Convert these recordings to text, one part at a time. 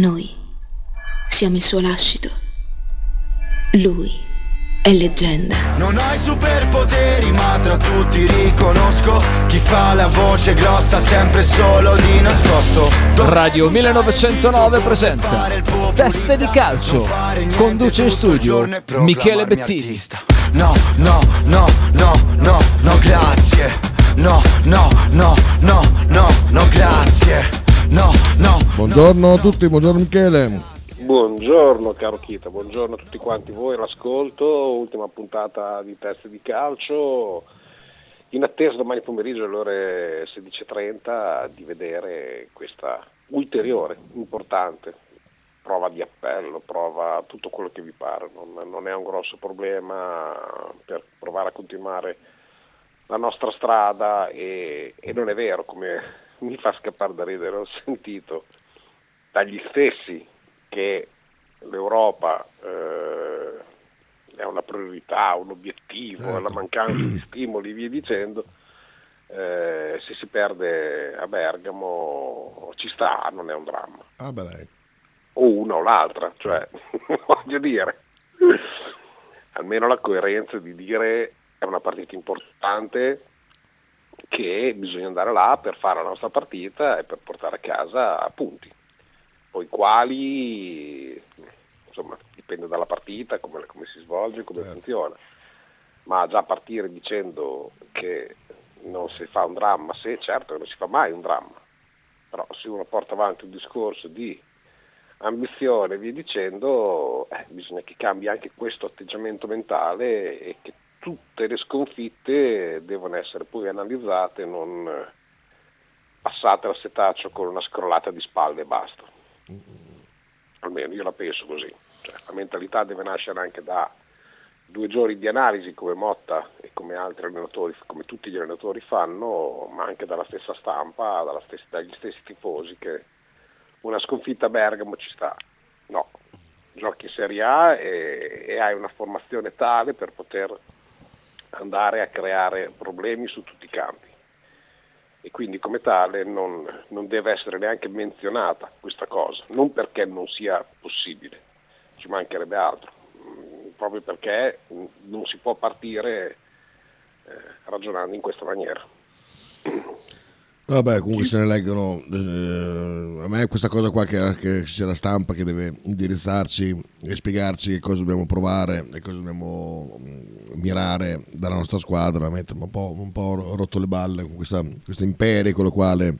Noi siamo il suo lascito. Lui è leggenda. Non hai superpoteri, ma tra tutti riconosco chi fa la voce grossa sempre solo di nascosto. Radio 1909 presenta Teste di calcio. Conduce in studio Michele Bettini. No, no, no, no, no, no, grazie. No, no, no, no, no, no, grazie. No, no. Buongiorno a tutti, buongiorno Michele. Buongiorno caro Chita, buongiorno a tutti quanti voi all'ascolto, ultima puntata di test di calcio, in attesa domani pomeriggio alle ore 16.30 di vedere questa ulteriore, importante prova di appello, prova tutto quello che vi pare, non, non è un grosso problema per provare a continuare la nostra strada e, e non è vero come mi fa scappare da ridere, ho sentito dagli stessi che l'Europa eh, è una priorità, un obiettivo, certo. la mancanza di stimoli via dicendo, eh, se si perde a Bergamo ci sta, non è un dramma. Ah, beh, o una o l'altra, cioè voglio dire, almeno la coerenza di dire è una partita importante che bisogna andare là per fare la nostra partita e per portare a casa punti poi quali, insomma, dipende dalla partita, come, come si svolge, come certo. funziona. Ma già partire dicendo che non si fa un dramma, se certo non si fa mai un dramma, però se uno porta avanti un discorso di ambizione e via dicendo, eh, bisogna che cambi anche questo atteggiamento mentale e che tutte le sconfitte devono essere poi analizzate, non passate al setaccio con una scrollata di spalle e basta almeno io la penso così. Cioè, la mentalità deve nascere anche da due giorni di analisi come Motta e come altri allenatori, come tutti gli allenatori fanno, ma anche dalla stessa stampa, stessa, dagli stessi tifosi che una sconfitta a Bergamo ci sta. No, giochi in Serie A e, e hai una formazione tale per poter andare a creare problemi su tutti i campi e quindi come tale non, non, deve essere neanche menzionata questa cosa, non perché non sia possibile, ci mancherebbe altro, mm, proprio perché non si può partire eh, ragionando in questa maniera. Vabbè, comunque se ne leggono. Eh, a me questa cosa qua che, che c'è la stampa che deve indirizzarci e spiegarci che cosa dobbiamo provare e cosa dobbiamo mm, mirare dalla nostra squadra, mettermi un po', un po' rotto le balle con questa, questo imperi con lo quale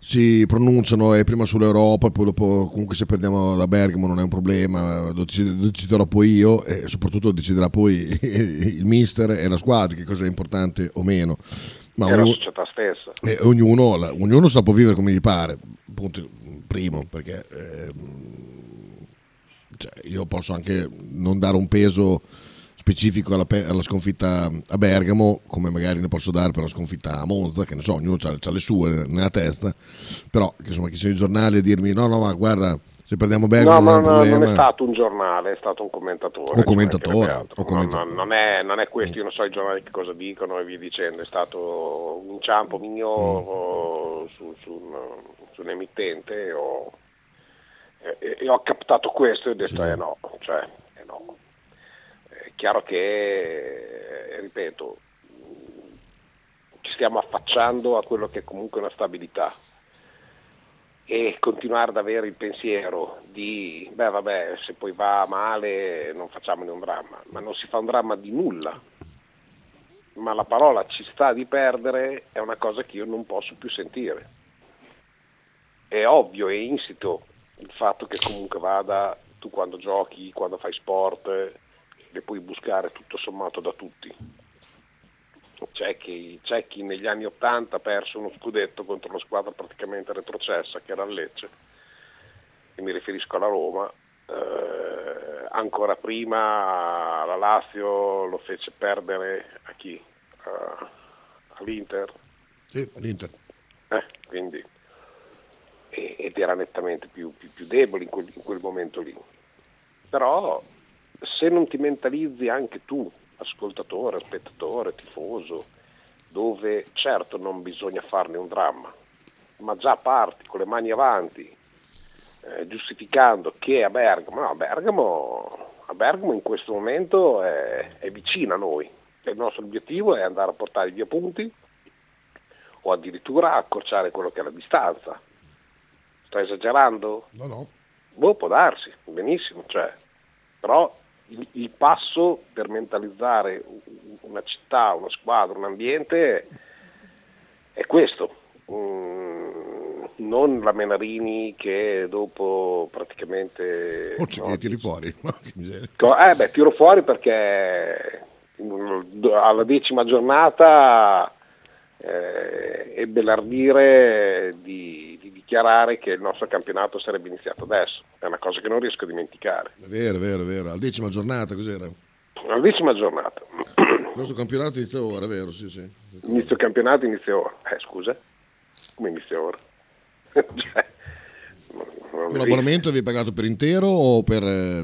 si pronunciano e prima sull'Europa poi dopo comunque se perdiamo da Bergamo non è un problema, deciderò poi io e soprattutto deciderà poi il mister e la squadra che cosa è importante o meno ma ognuno, la società stessa. Eh, ognuno, la, ognuno, sa può vivere come gli pare, punto primo, perché eh, cioè io posso anche non dare un peso specifico alla, alla, sconfitta a Bergamo, come magari ne posso dare per la sconfitta a Monza, che ne so, ognuno ha le sue nella testa, però insomma chi sono i giornali a dirmi no, no, ma guarda se perdiamo Bergamo no, non, no, non, è stato un giornale, è stato un commentatore. O commentatore. O commentatore. No, non, è, non, è, questo, io non so i giornali che cosa dicono e via dicendo, è stato un inciampo mio mm. su, su, su, un emittente ho, e, e, ho captato questo e ho detto sì. eh no, cioè, eh no. È chiaro che, ripeto, ci stiamo affacciando a quello che è comunque una stabilità e continuare ad avere il pensiero di, beh vabbè, se poi va male non facciamone un dramma, ma non si fa un dramma di nulla. Ma la parola ci sta di perdere è una cosa che io non posso più sentire. È ovvio e insito il fatto che comunque vada tu quando giochi, quando fai sport, le puoi buscare tutto sommato da tutti c'è chi, c'è chi negli anni Ottanta ha perso uno scudetto contro una squadra praticamente retrocessa che era il Lecce, e mi riferisco alla Roma, eh, ancora prima la Lazio lo fece perdere a chi? Uh, all'Inter. Sì, all'Inter. Eh, quindi, ed era nettamente più, più, più debole in quel, in quel momento lì. Però se non ti mentalizzi anche tu ascoltatore, spettatore, tifoso, dove certo non bisogna farne un dramma, ma già parti con le mani avanti eh, giustificando che a Bergamo, no, a Bergamo, a Bergamo in questo momento è, è vicino a noi. Il nostro obiettivo è andare a portare via punti o addirittura accorciare quello che è la distanza. Sto esagerando? No, no. Boh, può darsi, benissimo, cioè, però il, il, passo per mentalizzare una città, una squadra, un ambiente è questo. Mm, non la Menarini che dopo praticamente... Oh, no, tiri fuori. eh beh, tiro fuori perché alla decima giornata eh, ebbe l'ardire di, di, dichiarare che il nostro campionato sarebbe iniziato adesso. È una cosa che non riesco a dimenticare. È vero, è vero, è vero. Alla decima giornata cos'era? Alla decima giornata. Il nostro campionato inizia ora, vero? Sì, sì. Inizio campionato inizia ora. Eh, scusa? Come inizia ora? cioè, L'abbonamento avevi pagato per intero o per eh,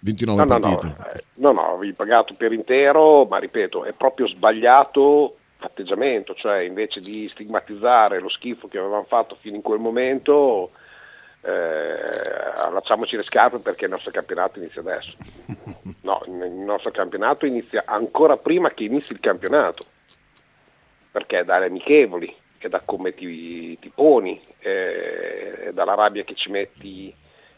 29 no, partite? No, eh, no, no, avevi pagato per intero, ma ripeto, è proprio sbagliato atteggiamento, cioè invece di stigmatizzare lo schifo che avevamo fatto fino in quel momento, eh, allacciamoci le scarpe perché il nostro campionato inizia adesso. No, il nostro campionato inizia ancora prima che inizi il campionato, perché dalle amichevoli, è da come ti, ti poni, è dalla rabbia che ci metti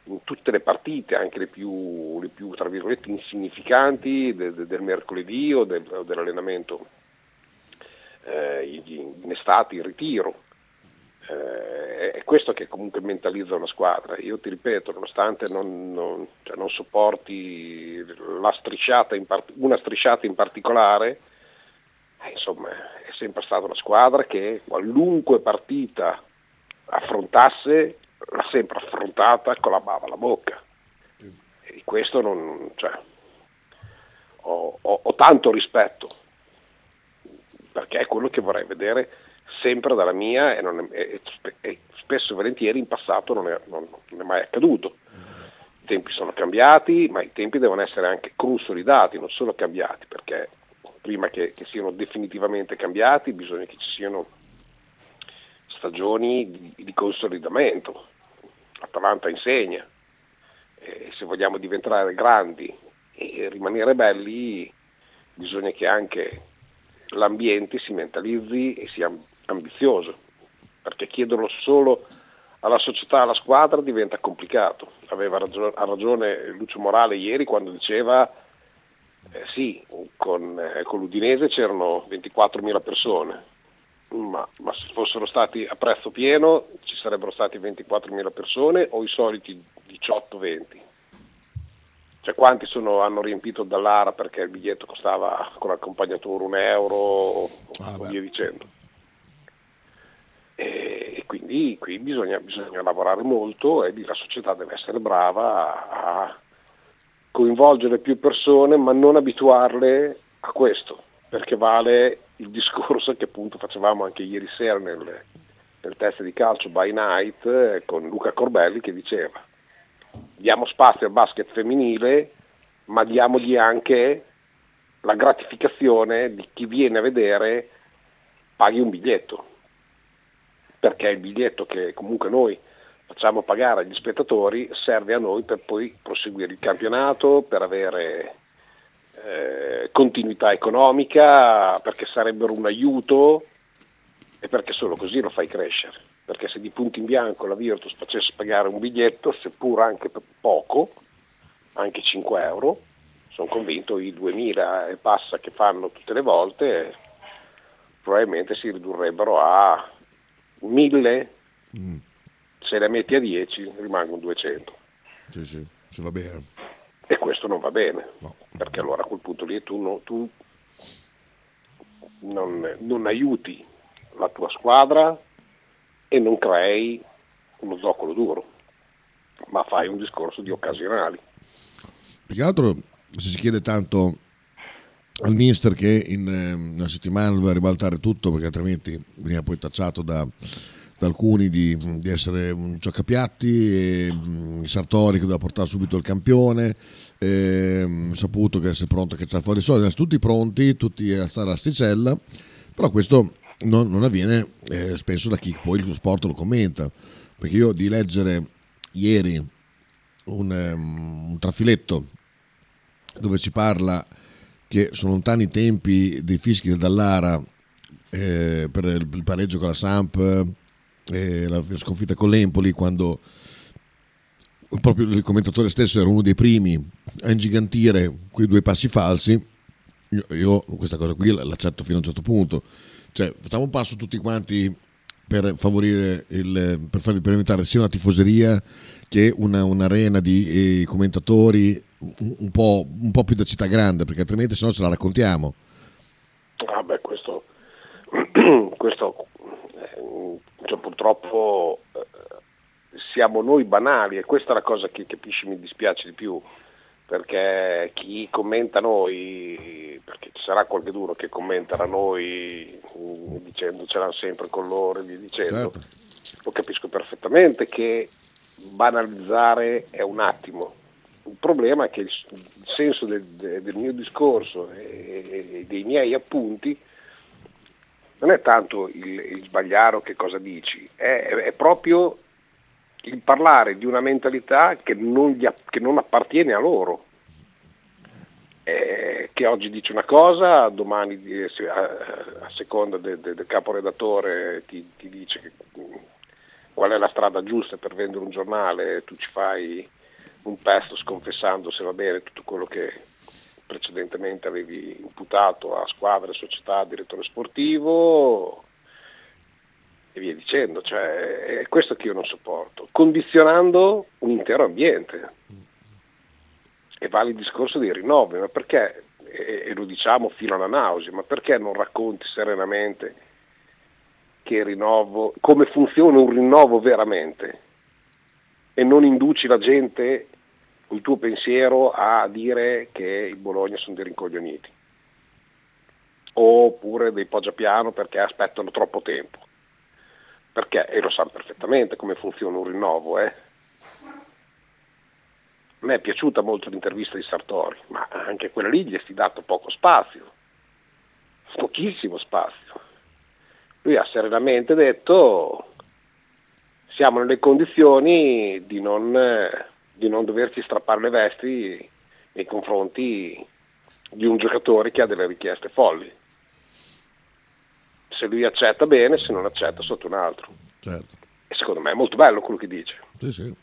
in tutte le partite, anche le più, le più tra virgolette, insignificanti de, de, del mercoledì o del, dell'allenamento eh, in estate, in ritiro. Eh, è questo che comunque mentalizza una squadra. Io ti ripeto, nonostante non, non, cioè non sopporti strisciata part- una strisciata in particolare, eh, insomma è sempre stata una squadra che qualunque partita affrontasse l'ha sempre affrontata con la bava alla bocca. E questo non, cioè, ho, ho, ho tanto rispetto perché è quello che vorrei vedere sempre dalla mia e, è, e, e spesso e volentieri in passato non è, non, non è, mai accaduto. I tempi sono cambiati, ma i tempi devono essere anche consolidati, non solo cambiati, perché prima che, che siano definitivamente cambiati bisogna che ci siano stagioni di, di consolidamento. Atalanta insegna, e se vogliamo diventare grandi e rimanere belli bisogna che anche l'ambiente si mentalizzi e sia ambizioso, perché chiederlo solo alla società, alla squadra diventa complicato. Aveva ragione, ha ragione Lucio Morale ieri quando diceva eh, sì, con, eh, con, l'Udinese c'erano 24.000 persone, ma, ma, se fossero stati a prezzo pieno ci sarebbero stati 24.000 persone o i soliti 18-20. Cioè quanti sono, hanno riempito dall'Ara perché il biglietto costava con l'accompagnatore un euro o ah, via dicendo. E, e quindi qui bisogna, bisogna, lavorare molto e la società deve essere brava a, a coinvolgere più persone ma non abituarle a questo, perché vale il discorso che appunto facevamo anche ieri sera nel, nel test di calcio by night eh, con Luca Corbelli che diceva diamo spazio al basket femminile, ma diamogli anche la gratificazione di chi viene a vedere paghi un biglietto, perché il biglietto che comunque noi facciamo pagare agli spettatori serve a noi per poi proseguire il campionato, per avere eh, continuità economica, perché sarebbero un aiuto e perché solo così lo fai crescere perché se di punto in bianco la Virtus facesse pagare un biglietto, seppur anche poco, anche 5 euro, sono convinto i 2000 e passa che fanno tutte le volte probabilmente si ridurrebbero a 1000, mm. se le metti a 10 rimangono 200. Sì, sì, se va bene. E questo non va bene, no. perché allora a quel punto lì tu, no, tu non, non aiuti la tua squadra, e non crei uno zoccolo duro, ma fai un discorso di occasionali. Più che altro se si chiede tanto al mister che in eh, una settimana doveva ribaltare tutto perché altrimenti veniva poi tacciato da, da alcuni di, di, essere un giocapiatti e um, Sartori che doveva portare subito il campione e, um, saputo che essere pronto a cacciare fuori i soldi tutti pronti, tutti a stare asticella però questo non, non avviene eh, spesso da chi poi lo sport lo commenta, perché io di leggere ieri un, um, un trafiletto dove si parla che sono lontani i tempi dei fischi del Dallara eh, per il, pareggio con la Samp eh, la sconfitta con l'Empoli quando proprio il commentatore stesso era uno dei primi a ingigantire quei due passi falsi io, io questa cosa qui l'accetto fino a un certo punto cioè facciamo un passo tutti quanti per favorire il, per far diventare sia una tifoseria che una, un'arena di eh, commentatori un, un, po', un po' più da città grande perché altrimenti se no ce la raccontiamo. Ah questo questo eh, cioè, purtroppo eh, siamo noi banali e questa è la cosa che capisci mi dispiace di più perché chi commenta noi, perché ci sarà qualche duro che commenterà noi mm, dicendo ce l'hanno sempre con loro e via dicendo, certo. lo capisco perfettamente che banalizzare è un attimo. Il problema è che il, senso del, del mio discorso e, e, dei miei appunti non è tanto il, il sbagliare o che cosa dici, è, è proprio il parlare di una mentalità che non, gli, che non appartiene a loro, eh, che oggi dice una cosa, domani a, a seconda del de, de caporedattore ti, ti dice che, qual è la strada giusta per vendere un giornale, tu ci fai un pesto sconfessando se va bene tutto quello che precedentemente avevi imputato a squadre, società, direttore sportivo, e via dicendo. Cioè, è questo che io non sopporto, condizionando un intero ambiente. E vale il discorso dei rinnovi, ma perché, e lo diciamo fino alla nausea, ma perché non racconti serenamente che rinnovo, come funziona un rinnovo veramente e non induci la gente con il tuo pensiero a dire che i Bologna sono dei rincoglioniti oppure dei poggiapiano perché aspettano troppo tempo perché, e lo sanno perfettamente come funziona un rinnovo, eh. A me è piaciuta molto l'intervista di Sartori, ma anche quella lì gli è dato poco spazio, pochissimo spazio. Lui ha serenamente detto siamo nelle condizioni di non, di non doverci strappare le vesti nei confronti di un giocatore che ha delle richieste folli se lui accetta bene, se non accetta sotto un altro. Certo. E secondo me è molto bello quello che dice. Sì, sì.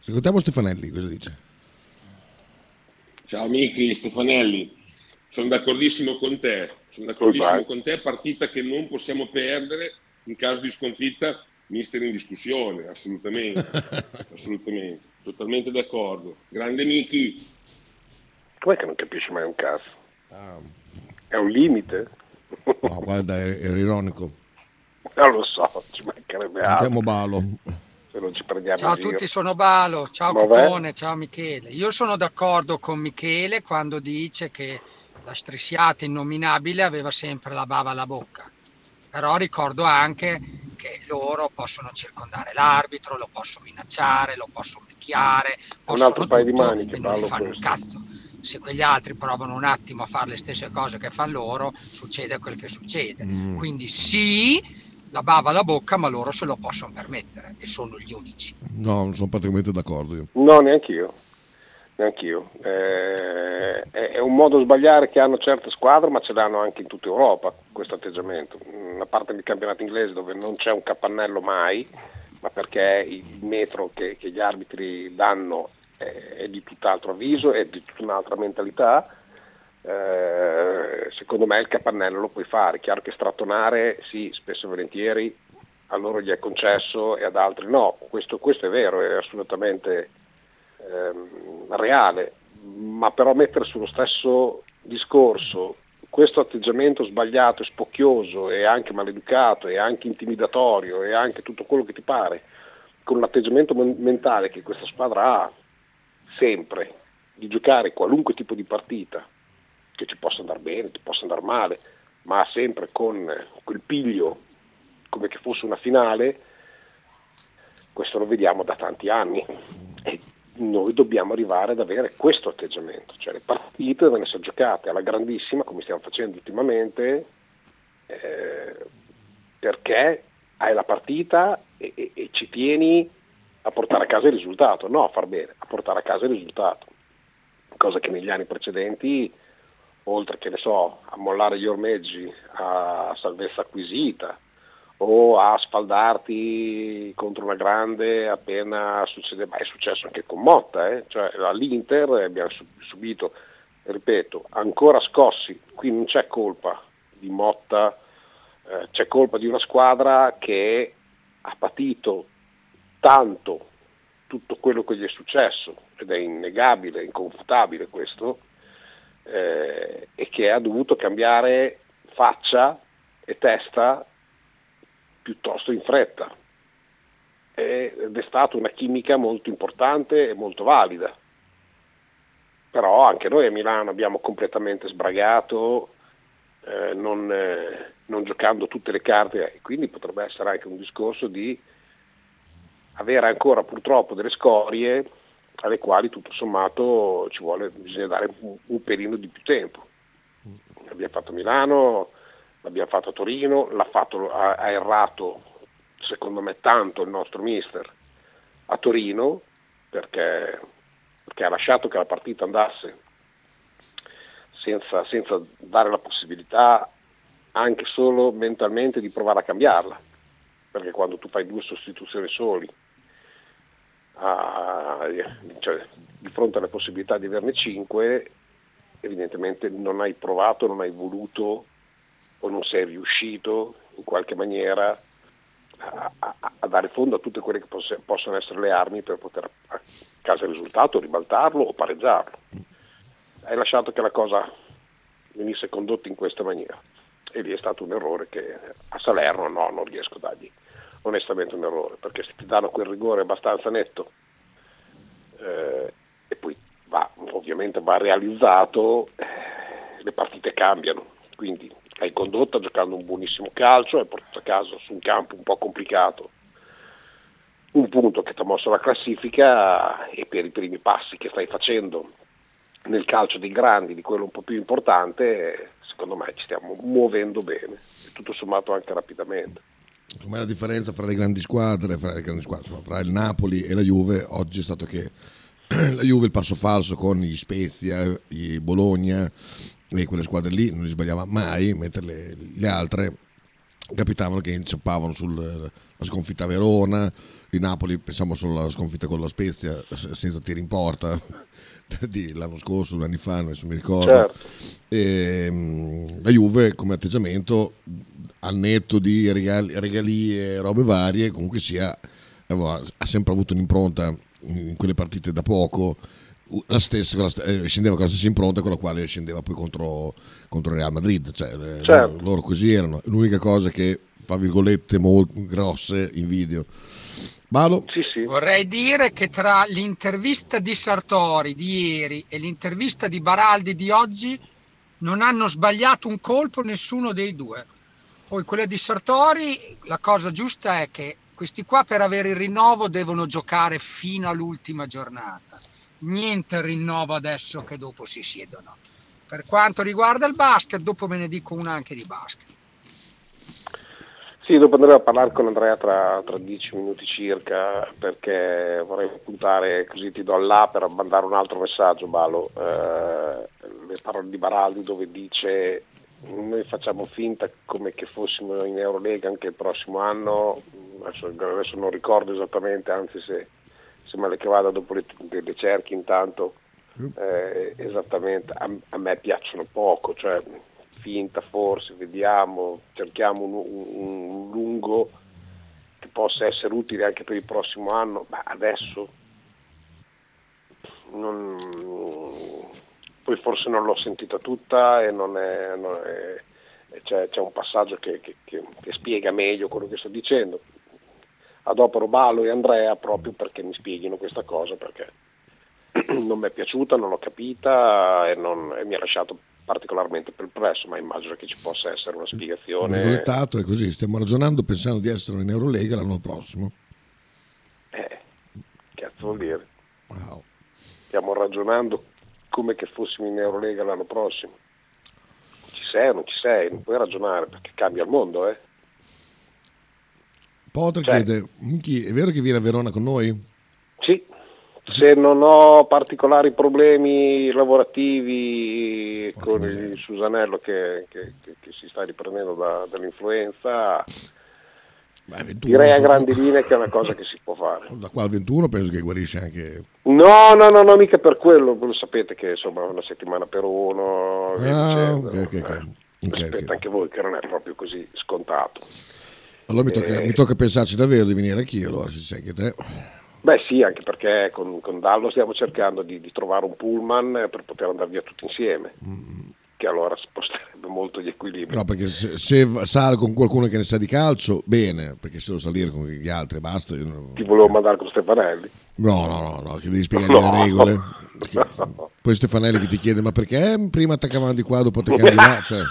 Ascoltiamo Stefanelli, cosa dice? Ciao Michi, Stefanelli, sono d'accordissimo con te, sono d'accordissimo con te, partita che non possiamo perdere in caso di sconfitta, mister in discussione, assolutamente, assolutamente, totalmente d'accordo. Grande Michi. Com'è che non capisci mai un cazzo? Ah. È un limite? No, guarda, era ironico. Non lo so, ci mancherebbe altro. Andiamo Balo. ciao a tutti, sono Balo, ciao Copone, ciao Michele. Io sono d'accordo con Michele quando dice che la strissiata innominabile aveva sempre la bava alla bocca. Però ricordo anche che loro possono circondare l'arbitro, lo possono minacciare, lo possono picchiare, possono un altro paio di mani e non gli fanno questo. il cazzo se quegli altri provano un attimo a fare le stesse cose che fanno loro, succede quel che succede. Mm. Quindi sì, la bava alla bocca, ma loro se lo possono permettere e sono gli unici. No, non sono praticamente d'accordo io. No, neanche io. Neanch'io. Eh, è un modo sbagliare che hanno certe squadre, ma ce l'hanno anche in tutta Europa questo atteggiamento. Una parte del campionato inglese dove non c'è un capannello mai, ma perché il metro che, che gli arbitri danno è di tutt'altro avviso, è di tutta un'altra mentalità. Eh, secondo me il capannello lo puoi fare, chiaro che strattonare sì, spesso e volentieri a loro gli è concesso e ad altri no, questo, questo è vero, è assolutamente ehm, reale, ma però mettere sullo stesso discorso questo atteggiamento sbagliato e spocchioso e anche maleducato e anche intimidatorio e anche tutto quello che ti pare con l'atteggiamento mentale che questa squadra ha sempre di giocare qualunque tipo di partita, che ci possa andare bene, che possa andare male, ma sempre con quel piglio come che fosse una finale, questo lo vediamo da tanti anni. E noi dobbiamo arrivare ad avere questo atteggiamento, cioè le partite devono essere giocate alla grandissima come stiamo facendo ultimamente eh, perché hai la partita e, e, e ci tieni a portare a casa il risultato, no a far bene, a portare a casa il risultato, cosa che negli anni precedenti, oltre che ne so, a mollare gli ormeggi a salvezza acquisita o a sfaldarti contro una grande appena succede, ma è successo anche con Motta, eh? cioè all'Inter abbiamo subito, ripeto, ancora scossi, qui non c'è colpa di Motta, eh, c'è colpa di una squadra che ha patito tanto tutto quello che gli è successo, ed è innegabile, inconfutabile questo, eh, e che ha dovuto cambiare faccia e testa piuttosto in fretta. Ed è stata una chimica molto importante e molto valida. Però anche noi a Milano abbiamo completamente sbragato, eh, non, eh, non giocando tutte le carte, e quindi potrebbe essere anche un discorso di avere ancora purtroppo delle scorie alle quali tutto sommato ci vuole, bisogna dare un, un pelino di più tempo. L'abbiamo fatto a Milano, l'abbiamo fatto a Torino, fatto, ha, ha, errato secondo me tanto il nostro mister a Torino perché, perché ha lasciato che la partita andasse senza, senza dare la possibilità anche solo mentalmente di provare a cambiarla perché quando tu fai due sostituzioni soli a, cioè, di fronte alla possibilità di averne 5, evidentemente non hai provato, non hai voluto o non sei riuscito in qualche maniera a, a, a dare fondo a tutte quelle che poss- possono essere le armi per poter a casa risultato, ribaltarlo o pareggiarlo. Hai lasciato che la cosa venisse condotta in questa maniera e lì è stato un errore che a Salerno no, non riesco a dargli onestamente un errore, perché se ti danno quel rigore abbastanza netto eh, e poi va, ovviamente va realizzato, eh, le partite cambiano, quindi hai condotta giocando un buonissimo calcio, hai portato a casa su un campo un po' complicato un punto che ti ha mosso la classifica e per i primi passi che stai facendo nel calcio dei grandi, di quello un po' più importante, secondo me ci stiamo muovendo bene, tutto sommato anche rapidamente. Com'è la differenza fra le grandi squadre, fra, le grandi squadre, fra il Napoli e la Juve? Oggi è stato che la Juve il passo falso con gli Spezia, i Bologna e quelle squadre lì non li sbagliava mai, mentre le, le altre capitavano che inciampavano sulla sconfitta a Verona, il Napoli pensiamo solo alla sconfitta con la Spezia senza tiri in porta l'anno scorso, due anni fa, non mi ricordo. Certo. E, ehm, la Juve come atteggiamento al netto di regali, regalie e robe varie, comunque sia, ha sempre avuto un'impronta in quelle partite da poco, la stessa, la st- eh, scendeva con la stessa impronta con la quale scendeva poi contro, contro il Real Madrid, cioè, certo. loro, loro così erano, l'unica cosa che fa virgolette molto grosse in video. Malo? Sì, sì. Vorrei dire che tra l'intervista di Sartori di ieri e l'intervista di Baraldi di oggi non hanno sbagliato un colpo nessuno dei due. Poi quella di Sartori, la cosa giusta è che questi qua per avere il rinnovo devono giocare fino all'ultima giornata. Niente rinnovo adesso che dopo si siedono. Per quanto riguarda il basket, dopo ve ne dico una anche di basket. Sì, dopo andremo a parlare con Andrea tra, tra dieci minuti circa perché vorrei puntare così ti do là per mandare un altro messaggio, Balo. Eh, le parole di Baraldi dove dice noi facciamo finta come che fossimo in Eurolega anche il prossimo anno, adesso, adesso non ricordo esattamente, anzi se, se male che vada dopo le, le cerchi intanto, eh, esattamente, a, a, me piacciono poco, cioè finta forse, vediamo, cerchiamo un, un, un lungo che possa essere utile anche per il prossimo anno, ma adesso non poi forse non l'ho sentita tutta e non è, non è, c'è, c'è, un passaggio che, che, che, che, spiega meglio quello che sto dicendo. Adopero Balo e Andrea proprio perché mi spieghino questa cosa, perché non mi è piaciuta, non l'ho capita e, non, e mi ha lasciato particolarmente perplesso, ma immagino che ci possa essere una spiegazione. Risultato è così, stiamo ragionando pensando di essere in Eurolega l'anno prossimo. Eh, che cazzo vuol dire? Wow. Stiamo ragionando come che fossimo in Eurolega l'anno prossimo. Ci sei o non ci sei, non puoi ragionare perché cambia il mondo, eh. Potter cioè, chiede, è vero che viene a Verona con noi? Se non ho particolari problemi lavorativi con il Susanello che, che, che, che si sta riprendendo da, dall'influenza, Beh, 21, direi a grandi linee che è una cosa che si può fare. Da qua al 21 penso che guarisce anche... No, no, no, no mica per quello, lo sapete che insomma una settimana per uno... Ah, ok, ok, ok. Eh, okay, okay. anche voi che non è proprio così scontato. Allora mi tocca, eh, mi tocca pensarci davvero di venire anch'io, allora se sei anche te. Beh sì, anche perché con, con Dallo stiamo cercando di, di, trovare un pullman per poter andare via tutti insieme. Mm. Che allora sposterebbe molto gli equilibri. No, perché se, se sale con qualcuno che ne sa di calcio, bene, perché se devo salire con gli altri basta. Non... Ti volevo mandare con Stefanelli? No, no, no, no che devi spiegare no. le regole. Perché, poi Stefanelli che ti chiede, ma perché prima attaccavano di qua, dopo attaccavano di là? Cioè,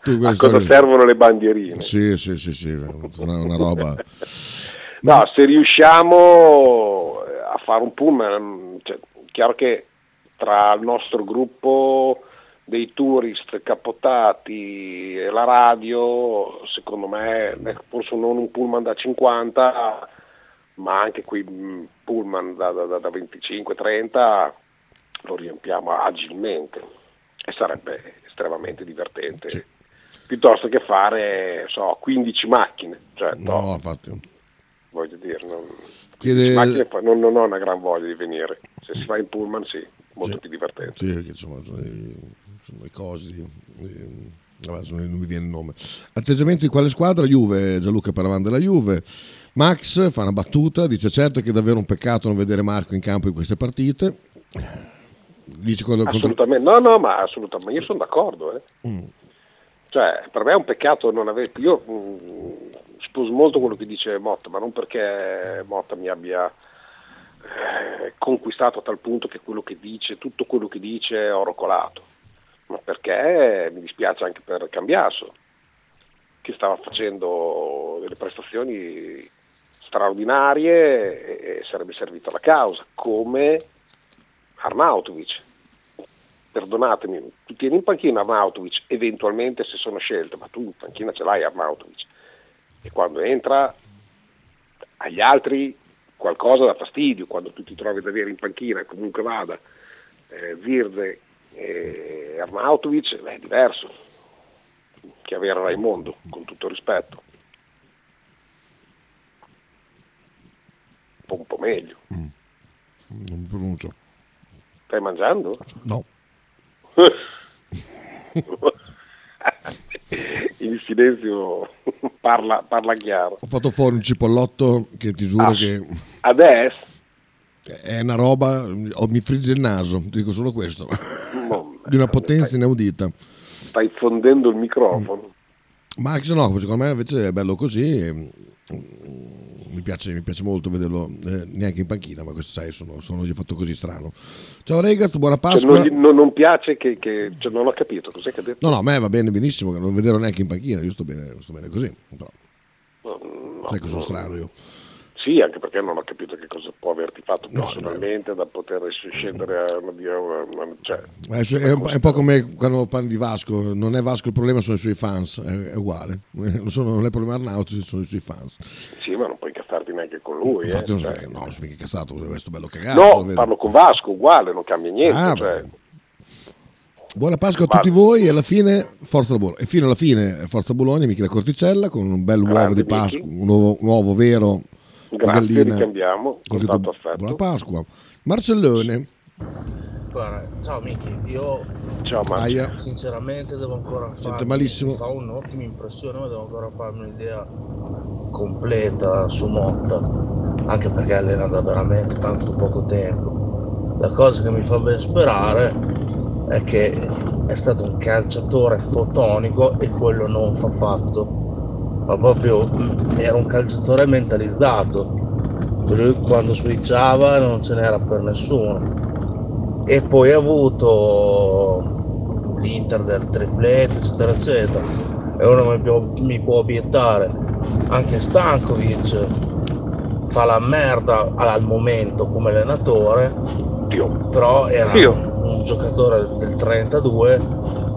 tu a cosa servono le bandierine? Sì, sì, sì, sì, una, una roba... No, se riusciamo eh, a fare un pullman, cioè, chiaro che tra il nostro gruppo dei tourist capotati e la radio, secondo me, forse non un pullman da 50, ma anche quei mm, pullman da, da, da 25-30 lo riempiamo agilmente e sarebbe estremamente divertente. Sì. Piuttosto che fare so, 15 macchine. Cioè, no, no, infatti voglio dire, non, Chiede... macchine, non, non, ho una gran voglia di venire, se si fa in pullman sì, molto sì. più divertente. Sì, perché insomma sono i, sono i cosi, non mi viene il nome. Atteggiamento di quale squadra? Juve, Gianluca Paravan della Juve. Max fa una battuta, dice certo che è davvero un peccato non vedere Marco in campo in queste partite. Dice quando, assolutamente, no, no, ma assolutamente, io sono d'accordo. Eh. Mm. Cioè, per me è un peccato non avere... Io mh, mm, sposo molto quello che dice Motta, ma non perché Motta mi abbia eh, conquistato a tal punto che quello che dice, tutto quello che dice oro colato, ma perché? Mi dispiace anche per Cambiaso, che stava facendo delle prestazioni straordinarie e sarebbe servito alla causa, come Arnautovic. Perdonatemi, tu tieni in panchina Arnautovic, eventualmente se sono scelte, ma tu in panchina ce l'hai Arnautovic e quando entra agli altri qualcosa dà fastidio, quando tu ti trovi ad avere in panchina, comunque vada, eh, Virde e Arnautovic, beh, è diverso che avere Raimondo, con tutto rispetto. Un po', un po meglio. Mm. Non pronuncio. Stai mangiando? No. il silenzio parla, parla, chiaro. Ho fatto fuori un cipollotto che ti giuro ah, che... Adesso? È una roba, mi frigge il naso, ti dico solo questo, di una potenza stai, inaudita. Stai fondendo il microfono. Max no, secondo me invece è bello così mi piace, mi piace molto vederlo eh, neanche in panchina, ma questo sai, sono, sono gli fatto così strano. Ciao Regaz, buona Pasqua. Cioè, non, non, non, piace che, che cioè, non ho capito, cos'è che ha detto? No, no, a me va bene benissimo, non vederlo neanche in panchina, io sto bene, sto bene così, però. No, no, sai che sono strano io. Sì, anche perché non ho capito che cosa può averti fatto personalmente no, no. da poter scendere a una via. Cioè, è, è, un, po' come quando parli di Vasco, non è Vasco il problema, sono i suoi fans, è, è uguale. Non, sono, non è il problema Arnauti, sono i suoi fans. Sì, ma non puoi neanche con lui. Infatti, eh, non cioè, no, non sono mica incazzato, questo bello cagato. No, parlo con Vasco, uguale, non cambia niente. Ah, cioè. Buona Pasqua a tutti voi e alla fine Forza Bologna. E fino alla fine Forza Bologna, Michele Corticella con un bel uovo di Pasqua, un uovo, un uovo vero Grazie, gallina. ricambiamo. Affetto. Buona Pasqua. Marcellone. Guarda, ciao Miki, io ciao, Aia. sinceramente devo ancora fare malissimo. fa un'ottima impressione, ma devo ancora farmi un'idea completa su Motta, anche perché allena da veramente tanto poco tempo. La cosa che mi fa ben sperare è che è stato un calciatore fotonico e quello non fa fatto ma proprio era un calciatore mentalizzato. Lui quando switchava non ce n'era per nessuno. E poi ha avuto l'Inter del triplete, eccetera, eccetera. E uno mi può, mi può obiettare, anche Stankovic fa la merda al momento come allenatore, però era un giocatore del 32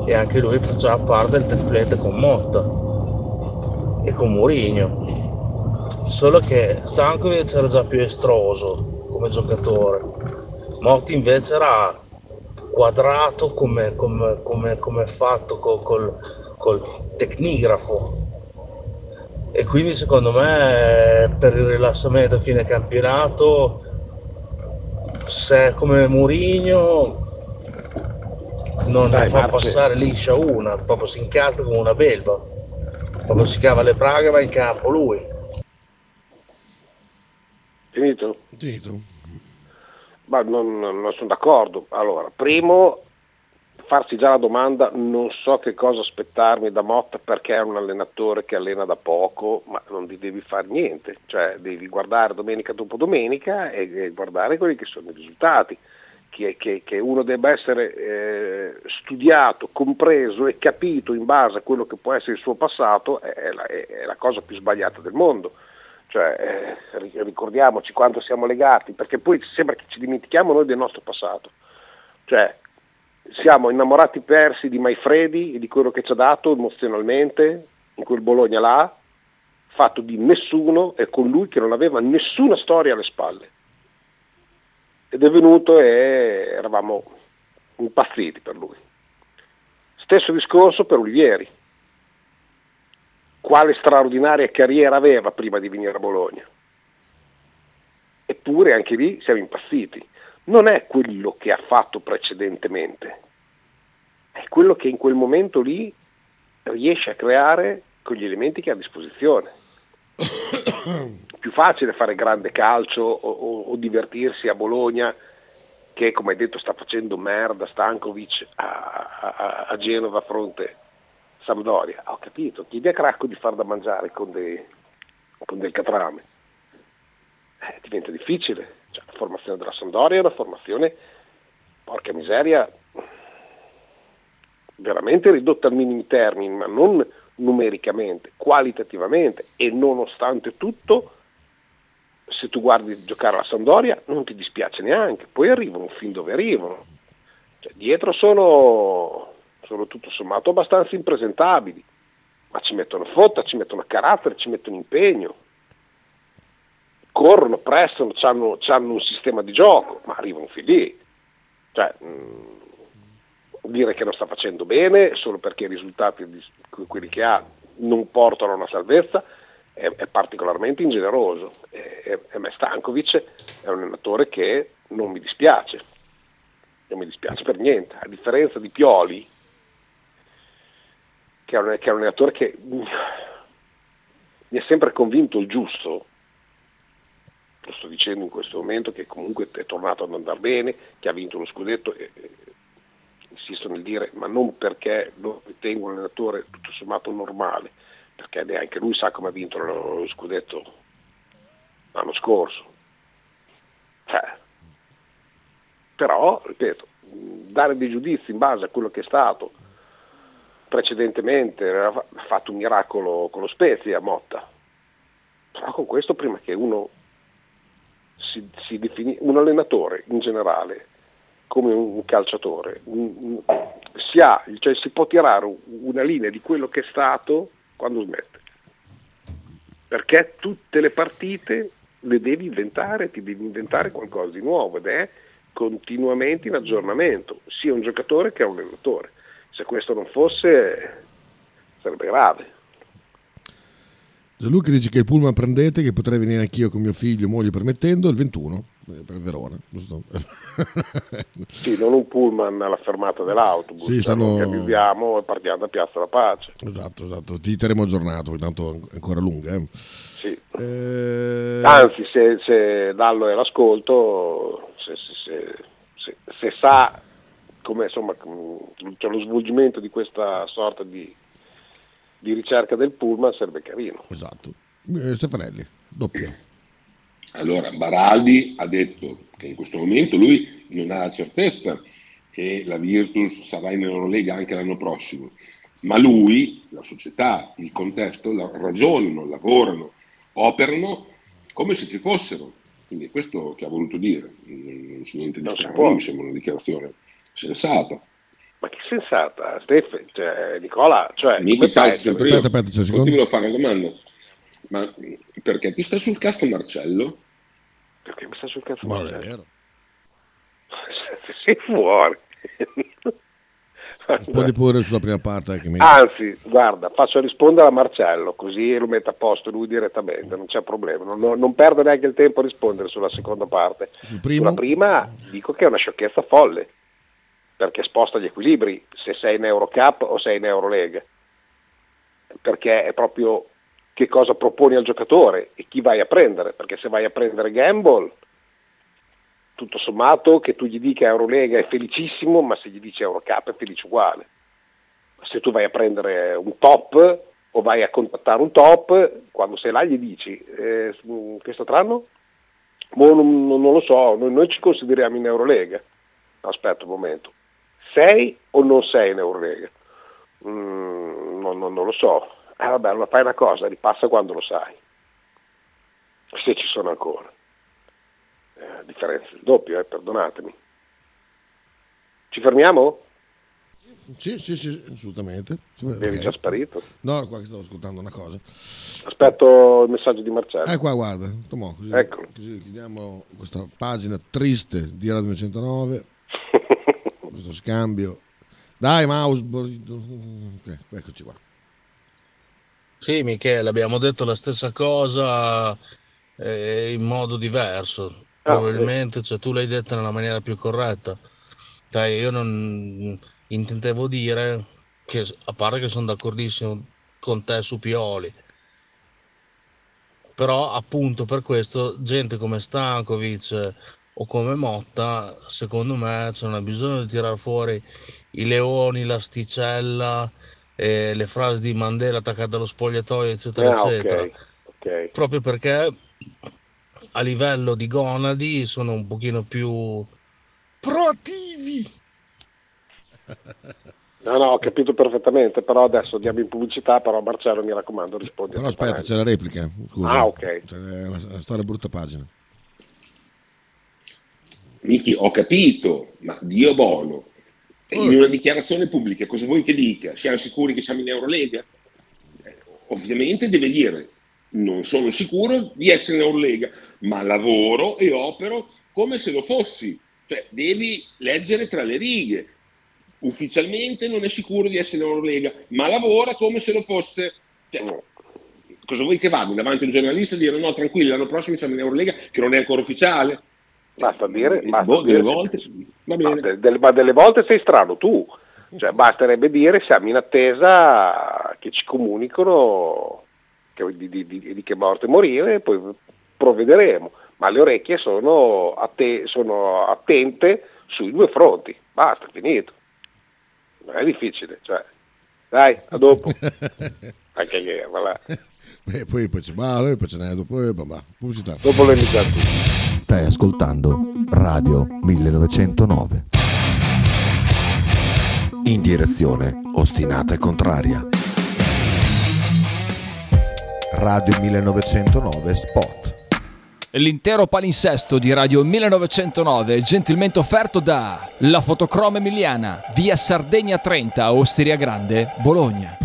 e anche lui faceva parte del triplete con Motta e con Mourinho. Solo che Stankovic era già più estroso come giocatore. Motti invece era quadrato come, come, come, come fatto col, col, col tecnigrafo e quindi secondo me per il rilassamento a fine campionato se come Murigno non Dai, ne fa Marce. passare liscia una proprio si incalza come una belva proprio si cava le braghe va in campo lui finito? finito ma non, non sono d'accordo allora primo farsi già la domanda non so che cosa aspettarmi da Motta perché è un allenatore che allena da poco, ma non ti devi fare niente, cioè devi guardare domenica dopo domenica e, e guardare quelli che sono i risultati. Che, che, che uno debba essere eh, studiato, compreso e capito in base a quello che può essere il suo passato è la, è la cosa più sbagliata del mondo. Cioè, eh, ricordiamoci quanto siamo legati, perché poi sembra che ci dimentichiamo noi del nostro passato. Cioè, siamo innamorati persi di Maifredi e di quello che ci ha dato emozionalmente in quel Bologna là, fatto di nessuno e con lui che non aveva nessuna storia alle spalle. Ed è venuto e eravamo impazziti per lui. Stesso discorso per Olivieri. Quale straordinaria carriera aveva prima di venire a Bologna? Eppure anche lì siamo impazziti non è quello che ha fatto precedentemente, è quello che in quel momento lì riesce a creare con gli elementi che ha a disposizione. Più facile fare grande calcio o, o, o, divertirsi a Bologna che come hai detto sta facendo merda Stankovic a, a, a Genova a fronte Sampdoria. Ho capito, chi dia cracco di far da mangiare con, dei, con del catrame? Eh, diventa difficile cioè, la formazione della Sandoria è una formazione, porca miseria, veramente ridotta al minimi termini, ma non numericamente, qualitativamente e nonostante tutto, se tu guardi giocare la Sandoria non ti dispiace neanche, poi arrivano fin dove arrivano. Cioè, dietro sono, sono tutto sommato abbastanza impresentabili, ma ci mettono fotta, ci mettono carattere, ci mettono impegno corrono, prestano, hanno, un sistema di gioco, ma arrivano fin lì. Cioè, mh, mm, dire che non sta facendo bene solo perché i risultati di quelli che ha non portano a una salvezza è, è particolarmente ingeneroso. E, e, e me Stankovic è un allenatore che non mi dispiace, non mi dispiace per niente, a differenza di Pioli, che è un, che è un allenatore che mi ha sempre convinto il giusto, lo sto dicendo in questo momento, che comunque è tornato ad andare bene, che ha vinto lo scudetto, e, e, insisto nel dire, ma non perché lo ritengo un allenatore tutto sommato normale, perché neanche lui sa come ha vinto lo, lo scudetto l'anno scorso. Cioè, però, ripeto, dare dei giudizi in base a quello che è stato precedentemente, ha fatto un miracolo con lo Spezia Motta, però con questo prima che uno si, si defini, un allenatore in generale come un calciatore, un, si, ha, cioè si può tirare una linea di quello che è stato quando smette. Perché tutte le partite le devi inventare, ti devi inventare qualcosa di nuovo ed è continuamente in aggiornamento, sia un giocatore che un allenatore. Se questo non fosse sarebbe grave. Gianluca dice che il pullman prendete, che potrei venire anch'io con mio figlio, moglie permettendo, il 21 eh, per Verona, giusto? sì, non un pullman alla fermata dell'autobus, sì, stanno... cioè viviamo e partiamo da Piazza La Pace. Esatto, esatto, ti terremo aggiornato, tanto è ancora lunga. Eh. Sì. Eh... Anzi, se, se, Dallo è all'ascolto, se, se, se sa come insomma, cioè lo svolgimento di questa sorta di di ricerca del pullman sarebbe carino. Esatto. Eh, Stefanelli, doppio. Allora, Baraldi ha detto che in questo momento lui non ha la certezza che la Virtus sarà in Eurolega anche l'anno prossimo, ma lui, la società, il contesto ragionano, lavorano, operano come se ci fossero. Quindi è questo che ha voluto dire, non c'è niente di strano, mi sembra una dichiarazione sensata. Ma che sensata, Stefano, cioè, Nicola, cioè, Mica sai, sempre io aspetta, aspetta, continuo a fare una domanda. Ma perché ti sta sul cazzo Marcello? Perché mi sta sul cazzo? Ma non è vero. Sei fuori. Rispondi pure sulla prima parte. Che mi... Anzi, guarda, faccio rispondere a Marcello, così lo mette a posto lui direttamente, non c'è problema. Non, non perdo neanche il tempo a rispondere sulla seconda parte. Sul primo? Sulla prima dico che è una sciocchezza folle, perché sposta gli equilibri se sei in Eurocup o sei in Eurolega. Perché è proprio che cosa proponi al giocatore e chi vai a prendere, perché se vai a prendere Gamble tutto sommato che tu gli dica Eurolega è felicissimo, ma se gli dici Eurocup è felice uguale. Se tu vai a prendere un top o vai a contattare un top, quando sei là gli dici eh, questo tranno? Boh, non, non, lo so, noi, noi, ci consideriamo in Eurolega. Aspetta un momento. Sei o non sei in Eurolega? Mm, non, non, non, lo so. Eh vabbè, allora fai una cosa, ripassa quando lo sai. Se ci sono ancora eh, differenza del doppio, eh, perdonatemi. Ci fermiamo? Sì, sì, sì, assolutamente. Eri okay. già sparito? No, qua che stavo ascoltando una cosa. Aspetto il messaggio di Marcello. Eh, qua guarda, Tomò, così, così chiudiamo questa pagina triste di Radio 209, questo scambio. Dai, mouse, okay, eccoci qua. Sì, Michele, abbiamo detto la stessa cosa eh, in modo diverso. Ah, probabilmente, cioè, tu l'hai detta nella maniera più corretta. Dai, io non intendevo dire che, a parte che sono d'accordissimo con te su Pioli, però appunto per questo gente come Stankovic o come Motta, secondo me c'è non bisogno di tirare fuori i leoni, l'asticella, eh, le frasi di Mandela attaccate allo spogliatoio, eccetera, ah, eccetera. Okay, okay. Proprio perché a livello di gonadi sono un pochino più proattivi. No, no, ho capito perfettamente, però adesso andiamo in pubblicità, però Marcello mi raccomando rispondi. Però aspetta, c'è la replica, scusa. Ah, ok. C'è la, la storia brutta pagina. Miki, ho capito, ma Dio buono. In una dichiarazione pubblica, cosa vuoi che dica? Siamo sicuri che siamo in Eurolega? Eh, ovviamente deve dire non sono sicuro di essere in Eurolega, ma lavoro e opero come se lo fossi. Cioè, devi leggere tra le righe. Ufficialmente non è sicuro di essere in Eurolega, ma lavora come se lo fosse. Cioè, cosa vuoi che vada davanti a un giornalista e dire no, tranquilli, l'anno prossimo siamo in Eurolega, che non è ancora ufficiale? Basta dire, basta boh, dire volte, ma, delle, ma delle volte sei strano tu. Cioè, basterebbe dire siamo in attesa che ci comunicano di, di, di, di che morte morire, poi provvederemo, ma le orecchie sono, atte- sono attente sui due fronti, basta, finito. Non è difficile, cioè. Dai, a dopo. Anche che, voilà. Beh, poi, poi c'è male, poi ce n'è dopo, e bah, pubblicità. Dopo le. Stai ascoltando Radio 1909. In direzione ostinata e contraria. Radio 1909 Spot. L'intero palinsesto di Radio 1909 è gentilmente offerto da La Fotocroma Emiliana, via Sardegna 30, Osteria Grande, Bologna.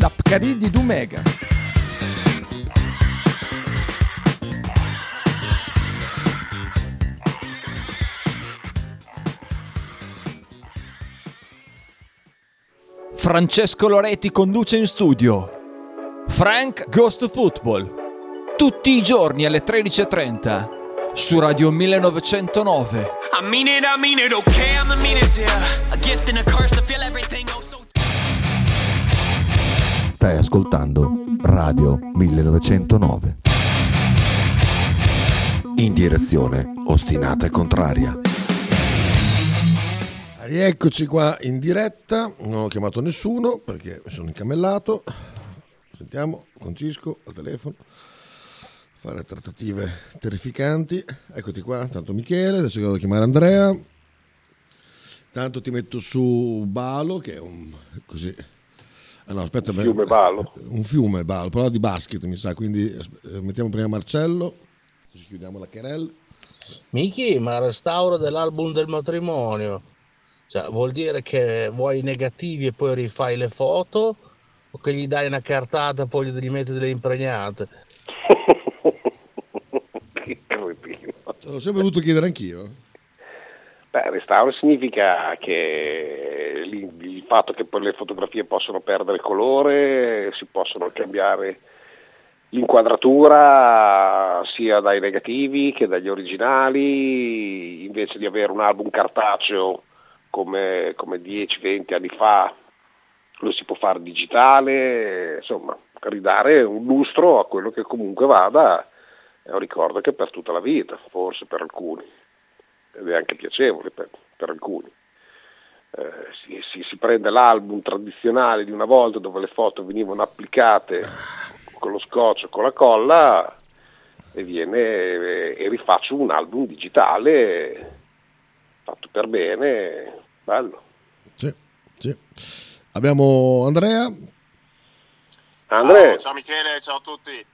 La Pcari di Dumega. Francesco Loretti conduce in studio. Frank Ghost Football. Tutti i giorni alle 13.30 su Radio 1909. Stai ascoltando Radio 1909. In direzione ostinata e contraria. Rieccoci qua in diretta, non ho chiamato nessuno perché mi sono incamellato. Sentiamo con Cisco al telefono, fare trattative terrificanti. Eccoti qua, tanto Michele, adesso devo chiamare Andrea. Tanto ti metto su Balo, che è un così. Ah no, aspetta, un fiume Balo. Un fiume Balo, però di basket mi sa, quindi mettiamo prima Marcello, così chiudiamo la querella. Michi, ma restauro dell'album del matrimonio. Cioè, vuol dire che vuoi i negativi e poi rifai le foto o che gli dai una cartata e poi gli rimetti delle impregnate? che cretino. L'ho sempre voluto chiedere anch'io. Beh, restauro significa che il fatto che poi le fotografie possono perdere colore, si possono cambiare l'inquadratura sia dai negativi che dagli originali, invece di avere un album cartaceo come, come 10-20 anni fa lo si può fare digitale, insomma, ridare un lustro a quello che comunque vada. È un ricordo che per tutta la vita, forse per alcuni, ed è anche piacevole per, per alcuni. Eh, si, si, si, prende l'album tradizionale di una volta dove le foto venivano applicate con lo scotch o con la colla e, viene, e, e rifaccio un album digitale fatto per bene, bello. Sì, sì. Abbiamo Andrea. Andrea. Ciao, ciao Michele, ciao a tutti.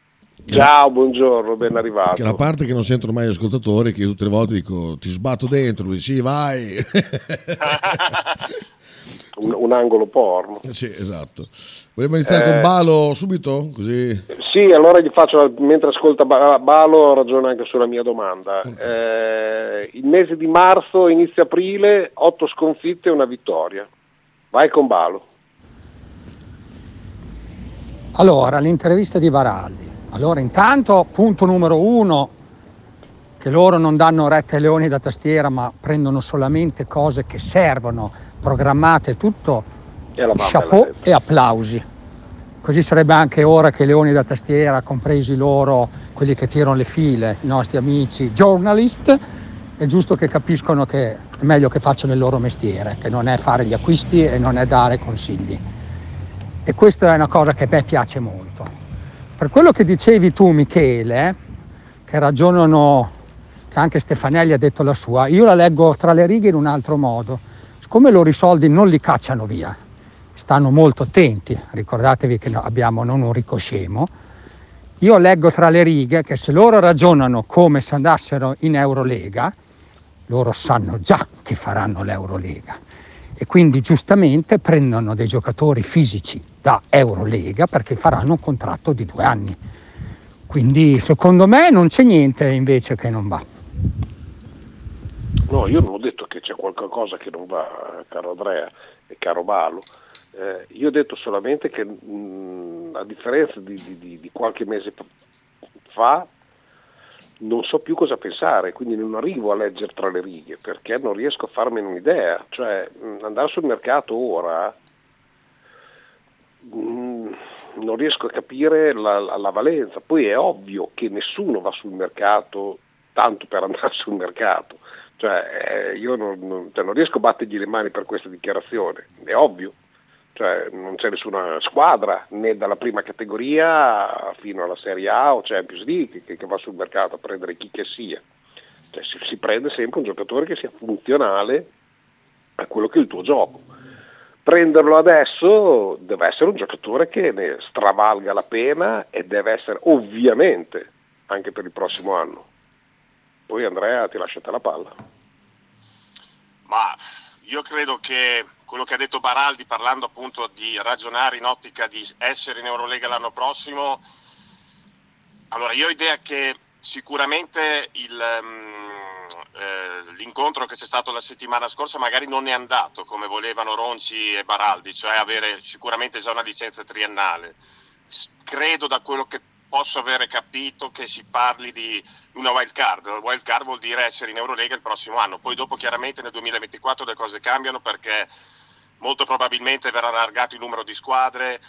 Ciao, buongiorno, ben arrivato. Che la parte che non sentono mai gli ascoltatori, che io tutte le volte dico ti sbatto dentro, lui sì, vai. un, un, angolo porno. Sì, esatto. Vogliamo iniziare eh, con Balo subito? Così. Sì, allora gli faccio, mentre ascolta Balo, ragiona anche sulla mia domanda. Eh, il mese di marzo, inizio aprile, otto sconfitte e una vittoria. Vai con Balo. Allora, l'intervista di Baraldi. Allora, intanto, punto numero uno, che loro non danno retta ai leoni da tastiera, ma prendono solamente cose che servono, programmate tutto, e chapeau e applausi. Così sarebbe anche ora che i leoni da tastiera, compresi loro, quelli che tirano le file, i nostri amici journalist, è giusto che capiscono che è meglio che facciano il loro mestiere, che non è fare gli acquisti e non è dare consigli. E questa è una cosa che a me piace molto. Per quello che dicevi tu, Michele, che ragionano anche Stefanelli ha detto la sua, io la leggo tra le righe in un altro modo. Siccome loro i soldi non li cacciano via, stanno molto attenti, ricordatevi che abbiamo non un ricoscemo, io leggo tra le righe che se loro ragionano come se andassero in Eurolega, loro sanno già che faranno l'Eurolega e quindi giustamente prendono dei giocatori fisici da Eurolega perché faranno un contratto di due anni. Quindi secondo me non c'è niente invece che non va. No, io non ho detto che c'è qualcosa che non va, caro Andrea e caro Balo. Eh, io ho detto solamente che mh, a differenza di, di, di, qualche mese fa non so più cosa pensare, quindi non arrivo a leggere tra le righe perché non riesco a farmene un'idea. Cioè mh, andare sul mercato ora non riesco a capire la, la, la valenza. Poi è ovvio che nessuno va sul mercato tanto per andare sul mercato. Cioè, eh, io non, non, cioè non, riesco a battergli le mani per questa dichiarazione, è ovvio cioè non c'è nessuna squadra né dalla prima categoria fino alla Serie A o Champions League che, che va sul mercato a prendere chi che sia. Cioè, si, si, prende sempre un giocatore che sia funzionale a quello che è il tuo gioco. Prenderlo adesso deve essere un giocatore che ne stravalga la pena e deve essere ovviamente anche per il prossimo anno. Poi Andrea ti lasciate la palla. Ma io credo che quello che ha detto Baraldi parlando appunto di ragionare in ottica di essere in Eurolega l'anno prossimo, allora io ho idea che sicuramente il, um, eh, l'incontro che c'è stato la settimana scorsa magari non è andato come volevano Ronci e Baraldi, cioè avere sicuramente già una licenza triennale. Credo da quello che posso avere capito che si parli di una wild card. La wild card vuol dire essere in Eurolega il prossimo anno, poi dopo chiaramente nel 2024 le cose cambiano perché molto probabilmente verrà allargato il numero di squadre,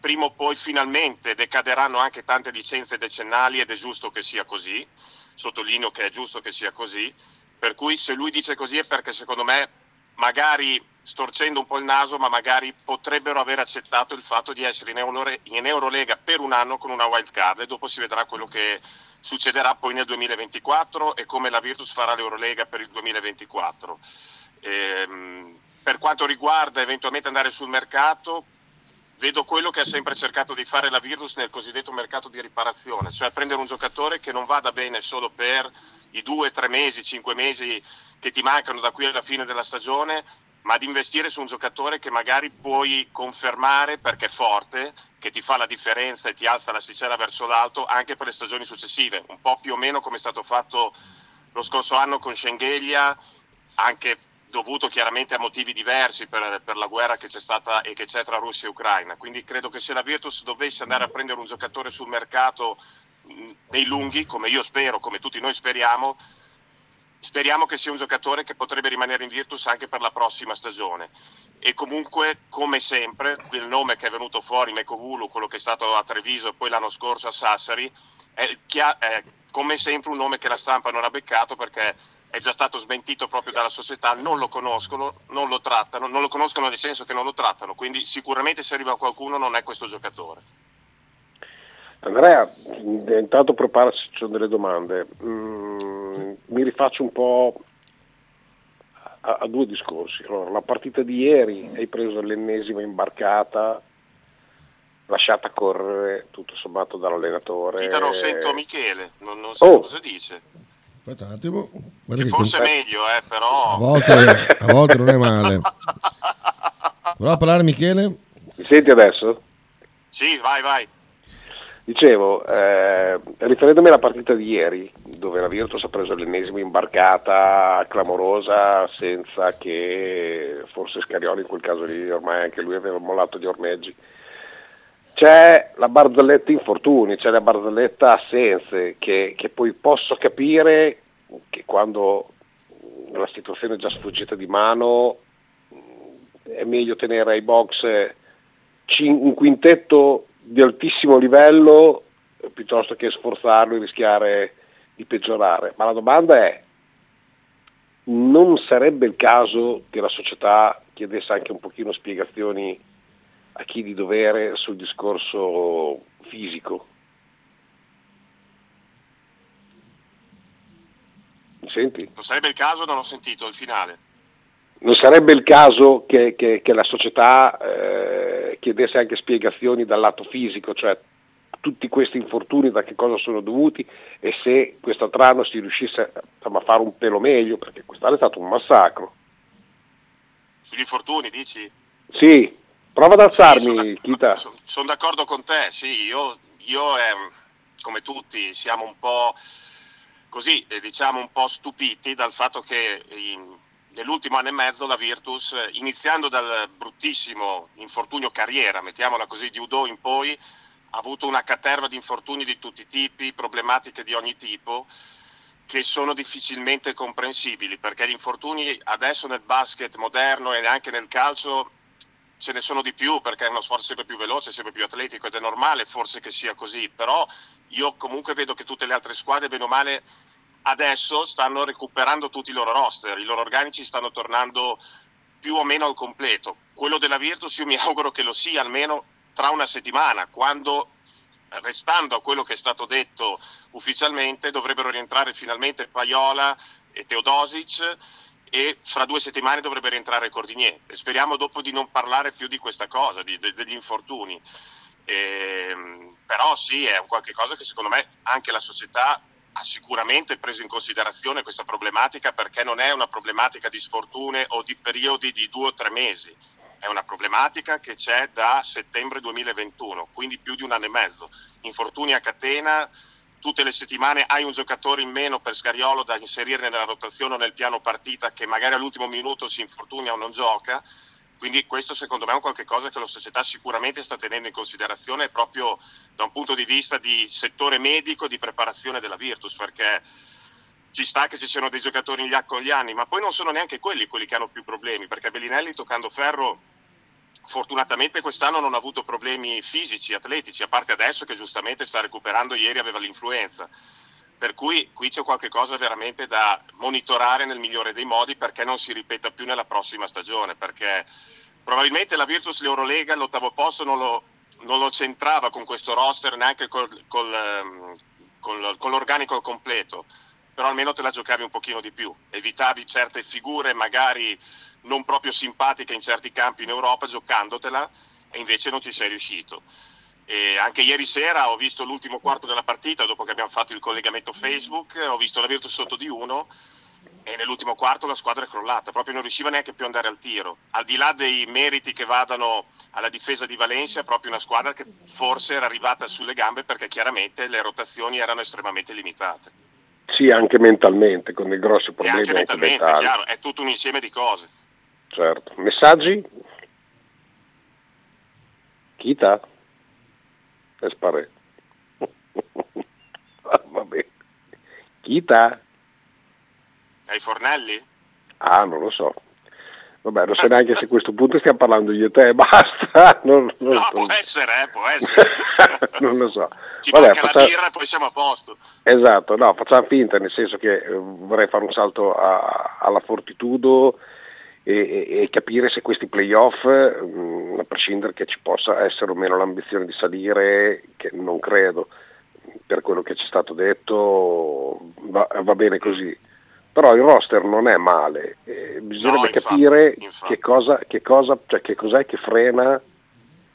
prima o poi finalmente decaderanno anche tante licenze decennali ed è giusto che sia così, sottolineo che è giusto che sia così, per cui se lui dice così è perché secondo me magari storcendo un po' il naso, ma magari potrebbero aver accettato il fatto di essere in, Euro- in Eurolega per un anno con una wild card e dopo si vedrà quello che succederà poi nel 2024 e come la Virtus farà l'Eurolega per il 2024. Ehm, per quanto riguarda eventualmente andare sul mercato, vedo quello che ha sempre cercato di fare la Virtus nel cosiddetto mercato di riparazione, cioè prendere un giocatore che non vada bene solo per i due, tre mesi, cinque mesi che ti mancano da qui alla fine della stagione, ma di investire su un giocatore che magari puoi confermare perché è forte, che ti fa la differenza e ti alza l'asticella verso l'alto anche per le stagioni successive, un po' più o meno come è stato fatto lo scorso anno con Schengelia, anche dovuto chiaramente a motivi diversi per, per, la guerra che c'è stata e che c'è tra Russia e Ucraina. Quindi credo che se la Virtus dovesse andare a prendere un giocatore sul mercato nei lunghi, come io spero, come tutti noi speriamo, speriamo che sia un giocatore che potrebbe rimanere in Virtus anche per la prossima stagione. E comunque, come sempre, quel nome che è venuto fuori, Mekovulu, quello che è stato a Treviso e poi l'anno scorso a Sassari, è, è come sempre un nome che la stampa non ha beccato perché è già stato smentito proprio dalla società, non lo conoscono, non lo trattano, non lo conoscono nel senso che non lo trattano, quindi sicuramente se arriva qualcuno non è questo giocatore. Andrea, intanto preparaci, ci sono delle domande. Mm, mi rifaccio un po' a, a, due discorsi. Allora, la partita di ieri hai preso l'ennesima imbarcata, lasciata correre tutto sommato dall'allenatore. Io non sento Michele, non, non so oh. cosa dice. Aspetta un attimo. Guarda che forse è meglio, eh, però. A volte, a volte non è male. Voleva parlare Michele? Mi senti adesso? Sì, vai, vai. Dicevo, eh, riferendomi alla partita di ieri, dove la Virtus ha preso l'ennesima imbarcata clamorosa senza che forse Scarioli in quel caso lì ormai anche lui aveva mollato gli ormeggi. C'è la barzelletta infortuni, c'è la barzelletta assenze, che, che poi posso capire che quando la situazione è già sfuggita di mano è meglio tenere ai box un quintetto di altissimo livello piuttosto che sforzarlo e rischiare di peggiorare. Ma la domanda è, non sarebbe il caso che la società chiedesse anche un pochino spiegazioni a chi di dovere sul discorso fisico? Mi senti? Non sarebbe il caso, non ho sentito il finale. Non sarebbe il caso che, che, che la società eh, chiedesse anche spiegazioni dal lato fisico, cioè tutti questi infortuni da che cosa sono dovuti e se quest'altro anno si riuscisse a fare un pelo meglio, perché quest'anno è stato un massacro. Sugli infortuni dici? Sì, prova ad alzarmi, sì. Sono, sono d'accordo con te, sì, io, io eh, come tutti siamo un po' così, eh, diciamo un po' stupiti dal fatto che in, nell'ultimo anno e mezzo la Virtus, iniziando dal bruttissimo infortunio carriera, mettiamola così, di Udo in poi, ha avuto una caterva di infortuni di tutti i tipi, problematiche di ogni tipo, che sono difficilmente comprensibili, perché gli infortuni adesso nel basket moderno e anche nel calcio ce ne sono di più perché è uno sport sempre più veloce, sempre più atletico ed è normale forse che sia così, però io comunque vedo che tutte le altre squadre, bene o male, adesso stanno recuperando tutti i loro roster, i loro organici stanno tornando più o meno al completo. Quello della Virtus io mi auguro che lo sia almeno tra una settimana, quando restando a quello che è stato detto ufficialmente dovrebbero rientrare finalmente Paiola e Teodosic e fra due settimane dovrebbe rientrare Cordinier. Speriamo dopo di non parlare più di questa cosa, di, de, degli infortuni. E, ehm, però sì, è un qualche cosa che secondo me anche la società ha sicuramente preso in considerazione questa problematica perché non è una problematica di sfortune o di periodi di due o tre mesi, è una problematica che c'è da settembre 2021, quindi più di un anno e mezzo. Infortuni a catena, tutte le settimane hai un giocatore in meno per Scariolo da inserire nella rotazione o nel piano partita che magari all'ultimo minuto si infortuna o non gioca. Quindi questo secondo me è un qualche cosa che la società sicuramente sta tenendo in considerazione proprio da un punto di vista di settore medico, di preparazione della Virtus, perché ci sta che ci siano dei giocatori in gli anni, ma poi non sono neanche quelli quelli che hanno più problemi, perché Bellinelli toccando ferro fortunatamente quest'anno non ha avuto problemi fisici, atletici, a parte adesso che giustamente sta recuperando, ieri aveva l'influenza. Per cui qui c'è qualcosa veramente da monitorare nel migliore dei modi perché non si ripeta più nella prossima stagione, perché probabilmente la Virtus l'Eurolega all'ottavo posto non lo, non lo centrava con questo roster neanche col, col, ehm, col, con l'organico completo, però almeno te la giocavi un pochino di più, evitavi certe figure magari non proprio simpatiche in certi campi in Europa giocandotela e invece non ci sei riuscito. E anche ieri sera ho visto l'ultimo quarto della partita dopo che abbiamo fatto il collegamento Facebook, ho visto la Virtus sotto di uno e nell'ultimo quarto la squadra è crollata, proprio non riusciva neanche più ad andare al tiro. Al di là dei meriti che vadano alla difesa di Valencia, proprio una squadra che forse era arrivata sulle gambe perché chiaramente le rotazioni erano estremamente limitate. Sì, anche mentalmente, con dei grossi problemi. E anche mentalmente, anche chiaro, è tutto un insieme di cose. Certo. Messaggi? Chita? e sparé. Vabbè. Chita? Ai fornelli? Ah, non lo so. Vabbè, non so neanche se a questo punto stiamo parlando io e te, basta. Non, non no, può essere, eh, può essere. non lo so. Ci Vabbè, manca facciamo... la birra e poi siamo a posto. Esatto, no, facciamo finta, nel senso che eh, vorrei fare un salto a, alla Fortitudo e, e, capire se questi playoff, mh, mm, a prescindere che ci possa essere o meno l'ambizione di salire, che non credo, per quello che ci è stato detto va, va bene così. Però il roster non è male, eh, bisognerebbe no, infatti, capire infatti. Che, cosa, che, cosa, cioè che cos'è che frena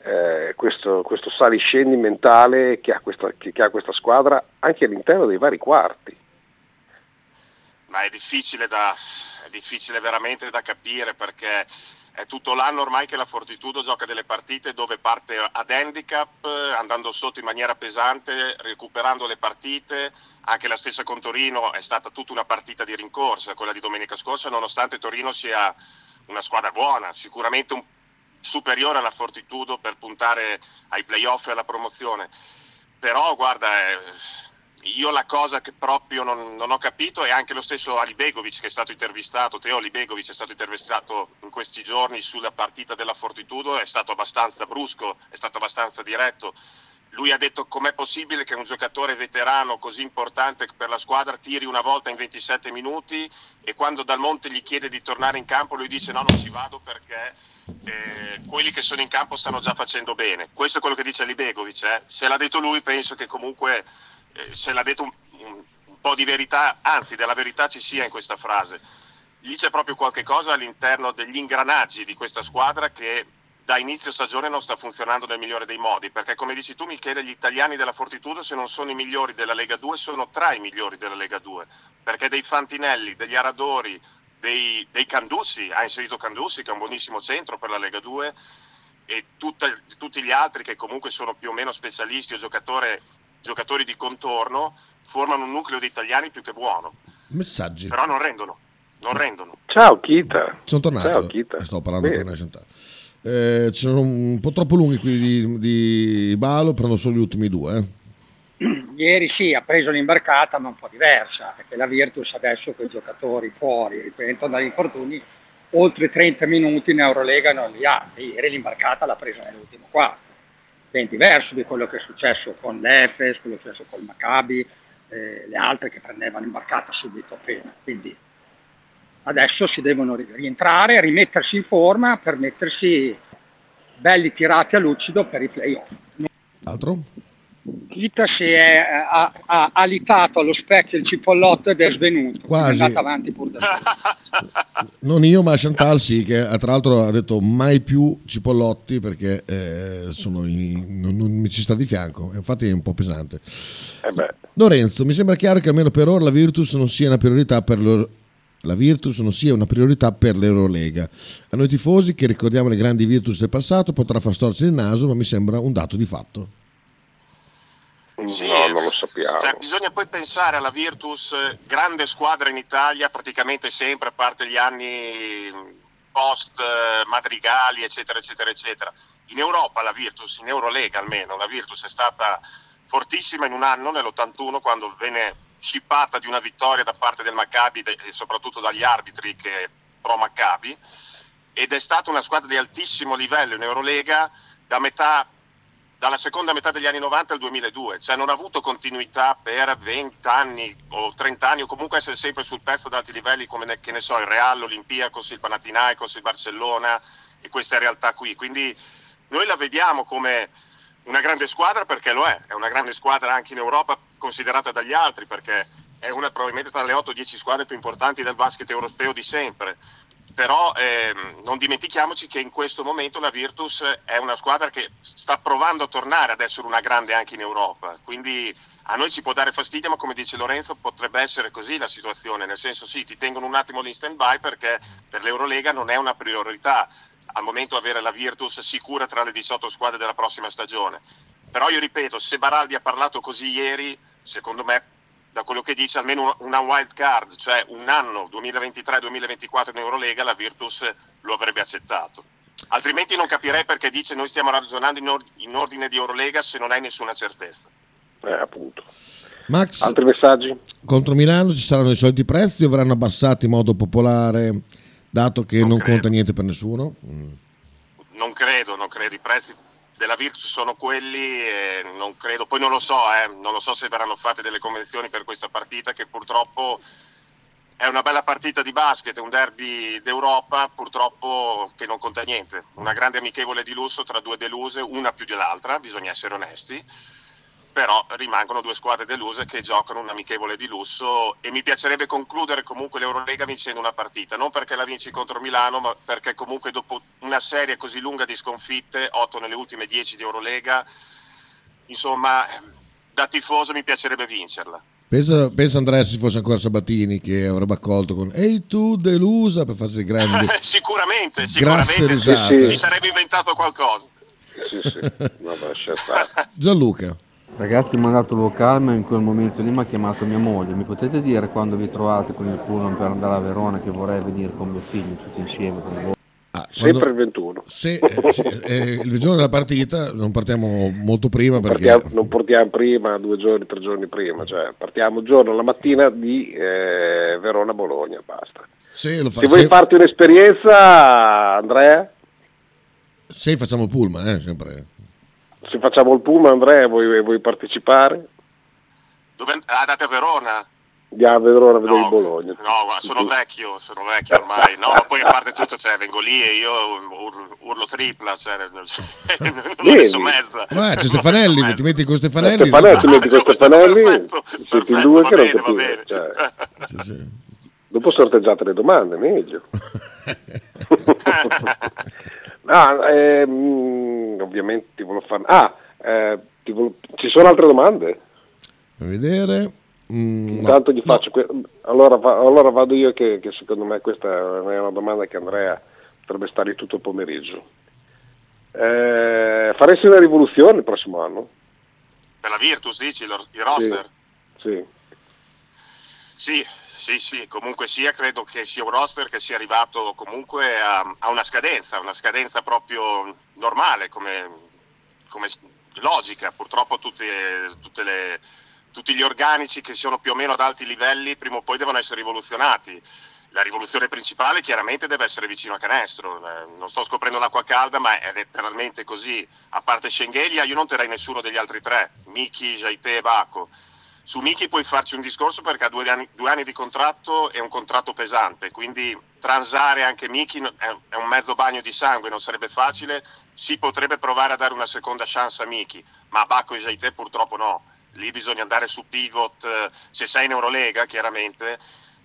eh, questo, questo saliscendi mentale che ha, questa, che, che ha questa squadra anche all'interno dei vari quarti ma è difficile, da, è difficile veramente da capire perché è tutto l'anno ormai che la Fortitudo gioca delle partite dove parte ad handicap, andando sotto in maniera pesante, recuperando le partite. Anche la stessa con Torino è stata tutta una partita di rincorsa, quella di domenica scorsa, nonostante Torino sia una squadra buona, sicuramente un, superiore alla Fortitudo per puntare ai playoff e alla promozione. Però guarda, è, io la cosa che proprio non, non, ho capito è anche lo stesso Ali Begovic che è stato intervistato, Teo Ali Begovic è stato intervistato in questi giorni sulla partita della Fortitudo, è stato abbastanza brusco, è stato abbastanza diretto. Lui ha detto com'è possibile che un giocatore veterano così importante per la squadra tiri una volta in 27 minuti e quando Dal Monte gli chiede di tornare in campo lui dice no non ci vado perché eh, quelli che sono in campo stanno già facendo bene. Questo è quello che dice Ali Begovic. Eh. Se l'ha detto lui penso che comunque eh, se l'ha detto un, un, un, po' di verità, anzi della verità ci sia in questa frase. Lì c'è proprio qualche cosa all'interno degli ingranaggi di questa squadra che da inizio stagione non sta funzionando nel migliore dei modi, perché come dici tu Michele, gli italiani della Fortitudo se non sono i migliori della Lega 2 sono tra i migliori della Lega 2, perché dei Fantinelli, degli Aradori, dei, dei Candussi, ha inserito Candussi che è un buonissimo centro per la Lega 2 e tutta, tutti gli altri che comunque sono più o meno specialisti o giocatori di contorno, formano un nucleo di italiani più che buono. Messaggi. Però non rendono. Non rendono. Ciao Kita. Sono tornato. Ciao Kita. Sto parlando con Nation eh, ci sono un po' troppo lunghi quelli di, di Balo, prendo solo gli ultimi due. Eh. Ieri sì, ha preso l'imbarcata, ma un po' diversa, perché la Virtus adesso con i giocatori fuori, riprendendo dagli infortuni, oltre 30 minuti in Eurolega non li ha. Ieri l'imbarcata l'ha presa nell'ultimo quarto. Ben diverso di quello che è successo con l'Efes, quello che è successo con il Maccabi, eh, le altre che prendevano imbarcata subito appena. Quindi adesso si devono rientrare, rimettersi in forma per mettersi belli tirati a lucido per i playoff. Altro? Kita si è ha, ha, ha litato allo specchio il cipollotto ed è svenuto. Quasi. È andato avanti pur da Non io, ma Chantal sì, che tra l'altro ha detto mai più cipollotti perché eh, in, non, non, mi ci sta di fianco. Infatti è un po' pesante. Eh Lorenzo, mi sembra chiaro che almeno per ora la Virtus non sia una priorità per loro la Virtus non sia una priorità per l'Eurolega. A noi tifosi, che ricordiamo le grandi Virtus del passato, potrà far storcere il naso, ma mi sembra un dato di fatto. Sì, no, non lo sappiamo. Cioè, bisogna poi pensare alla Virtus, grande squadra in Italia, praticamente sempre, a parte gli anni post eh, Madrigali, eccetera, eccetera, eccetera. In Europa la Virtus, in Eurolega almeno, la Virtus è stata fortissima in un anno, nell'81, quando venne scippata di una vittoria da parte del Maccabi e soprattutto dagli arbitri che pro Maccabi ed è stata una squadra di altissimo livello in Eurolega da metà, dalla seconda metà degli anni 90 al 2002, cioè non ha avuto continuità per 20 anni o 30 anni o comunque essere sempre sul pezzo ad alti livelli come ne, che ne so il Real, l'Olimpiakos, il Panathinaikos, il Barcellona e queste realtà qui, quindi noi la vediamo come una grande squadra perché lo è, è una grande squadra anche in Europa considerata dagli altri perché è una probabilmente tra le 8-10 squadre più importanti del basket europeo di sempre. Però ehm, non dimentichiamoci che in questo momento la Virtus è una squadra che sta provando a tornare ad essere una grande anche in Europa. Quindi a noi ci può dare fastidio, ma come dice Lorenzo potrebbe essere così la situazione, nel senso sì, ti tengono un attimo in stand by perché per l'Eurolega non è una priorità al momento avere la Virtus sicura tra le 18 squadre della prossima stagione. Però io ripeto, se Baraldi ha parlato così ieri, secondo me da quello che dice almeno una wild card, cioè un anno 2023-2024 in Eurolega, la Virtus lo avrebbe accettato. Altrimenti non capirei perché dice noi stiamo ragionando in, or- in ordine di Eurolega se non hai nessuna certezza. Eh, appunto. Max, altri messaggi? Contro Milano ci saranno i soliti prezzi o verranno abbassati in modo popolare, dato che non, non conta niente per nessuno? Mm. Non credo, non credo. I prezzi della Virtus sono quelli non credo, poi non lo so, eh, non lo so se verranno fatte delle convenzioni per questa partita che purtroppo è una bella partita di basket, un derby d'Europa, purtroppo che non conta niente, una grande amichevole di lusso tra due deluse, una più dell'altra, bisogna essere onesti però rimangono due squadre deluse che giocano un amichevole di lusso e mi piacerebbe concludere comunque l'Eurolega vincendo una partita, non perché la vinci contro Milano, ma perché comunque dopo una serie così lunga di sconfitte, 8 nelle ultime 10 di Eurolega, insomma, da tifoso mi piacerebbe vincerla. Pensa, pensa Andrea se fosse ancora Sabatini che avrebbe accolto con Ehi tu delusa per farsi grandi sicuramente, sicuramente si, si sarebbe inventato qualcosa. Sì, sì, no, Gianluca. Ragazzi, mi ha mandato vocale, ma in quel momento lì mi ha chiamato mia moglie. Mi potete dire quando vi trovate con il pullman per andare a Verona che vorrei venire con mio figlio tutti insieme con voi? Ah, Sempre il 21. Se, eh, se eh, il giorno della partita non partiamo molto prima non perché... Partiamo, non portiamo prima, due giorni, tre giorni prima, cioè partiamo il giorno, la mattina di eh, Verona-Bologna, basta. Se, lo fa, se vuoi se... farti un'esperienza, Andrea? Se facciamo il pullman, eh, sempre se facciamo il Puma, Andrea, vuoi, vuoi partecipare? Dove andate a Verona? Andiamo a Verona vedere no, il Bologna. No, sono vecchio, sono vecchio ormai. No, ma poi a parte tutto, cioè, vengo lì e io urlo, urlo tripla, cioè, non messo mezza. Beh, c'è Stefanelli, ti metti con Stefanelli. Eh, Stefanelli, ti metti con Stefanelli, siete in due che non capite. Cioè. Sì, sì. Dopo sorteggiate le domande, meglio. Ah, ehm, ovviamente ti volevo fare... Ah, eh, ti volevo... ci sono altre domande? A vedere... Mm, Intanto no, gli faccio... No. Que... Allora, va... allora, vado io che, che, secondo me questa è una domanda che Andrea potrebbe stare tutto il pomeriggio. Eh, faresti una rivoluzione il prossimo anno? Per la Virtus dici, il roster? Sì. Sì, sì, sì, comunque sia, credo che sia un roster che sia arrivato comunque a, a una scadenza, una scadenza proprio normale, come, come logica. Purtroppo tutte, tutte le, tutti gli organici che sono più o meno ad alti livelli prima o poi devono essere rivoluzionati. La rivoluzione principale chiaramente deve essere vicino a canestro, eh, non sto scoprendo l'acqua calda ma è letteralmente così. A parte Schengelia io non terrei nessuno degli altri tre, Miki, Jaite e Baco su Miki puoi farci un discorso perché ha due anni, due anni, di contratto e un contratto pesante, quindi transare anche Miki è un mezzo bagno di sangue, non sarebbe facile, si potrebbe provare a dare una seconda chance a Miki, ma a Bacco e Jaite purtroppo no, lì bisogna andare su pivot, eh, se sei in Eurolega chiaramente,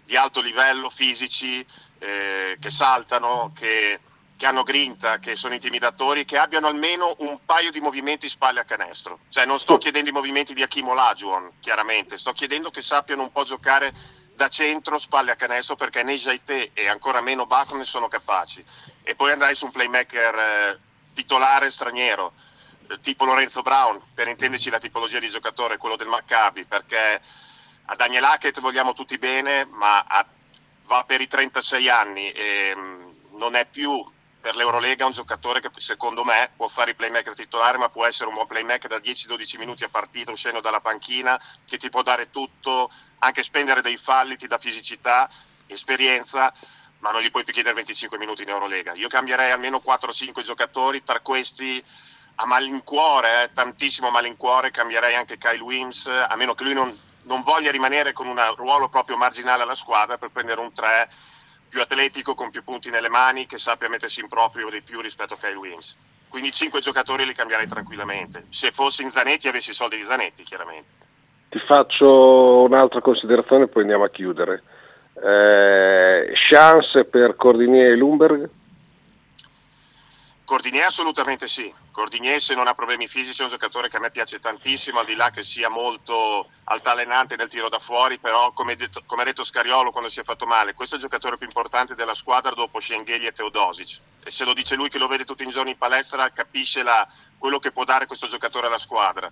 di alto livello, fisici, eh, che saltano, che che hanno grinta, che sono intimidatori, che abbiano almeno un paio di movimenti spalle a canestro. Cioè non sto chiedendo i movimenti di Hakim Olajuwon, chiaramente, sto chiedendo che sappiano un po' giocare da centro, spalle a canestro, perché né Jaite e ancora meno Bacco ne sono capaci. E poi andrai su un playmaker eh, titolare straniero, eh, tipo Lorenzo Brown, per intenderci la tipologia di giocatore, quello del Maccabi, perché a Daniel Hackett vogliamo tutti bene, ma a, va per i 36 anni e mh, mm, non è più per l'Eurolega un giocatore che secondo me può fare il playmaker titolare ma può essere un buon playmaker da 10-12 minuti a partita uscendo dalla panchina che ti può dare tutto, anche spendere dei falli, ti dà fisicità, esperienza ma non gli puoi più chiedere 25 minuti in Eurolega. Io cambierei almeno 4-5 giocatori, tra questi a malincuore, eh, tantissimo malincuore, cambierei anche Kyle Wims, a meno che lui non, non voglia rimanere con un ruolo proprio marginale alla squadra per prendere un 3 più atletico, con più punti nelle mani, che sappia mettersi in proprio di più rispetto a Kyle Williams. Quindi cinque giocatori li cambierei tranquillamente. Se fossi in Zanetti avessi i soldi di Zanetti, chiaramente. Ti faccio un'altra considerazione, poi andiamo a chiudere. Eh, chance per Cordinier e Lumberg? Cordinier assolutamente sì, Cordinier se non ha problemi fisici è un giocatore che a me piace tantissimo, al di là che sia molto altalenante nel tiro da fuori, però come, detto, come ha detto Scariolo quando si è fatto male, questo è il giocatore più importante della squadra dopo Schengheli e Teodosic e se lo dice lui che lo vede tutti i giorni in palestra capisce la, quello che può dare questo giocatore alla squadra.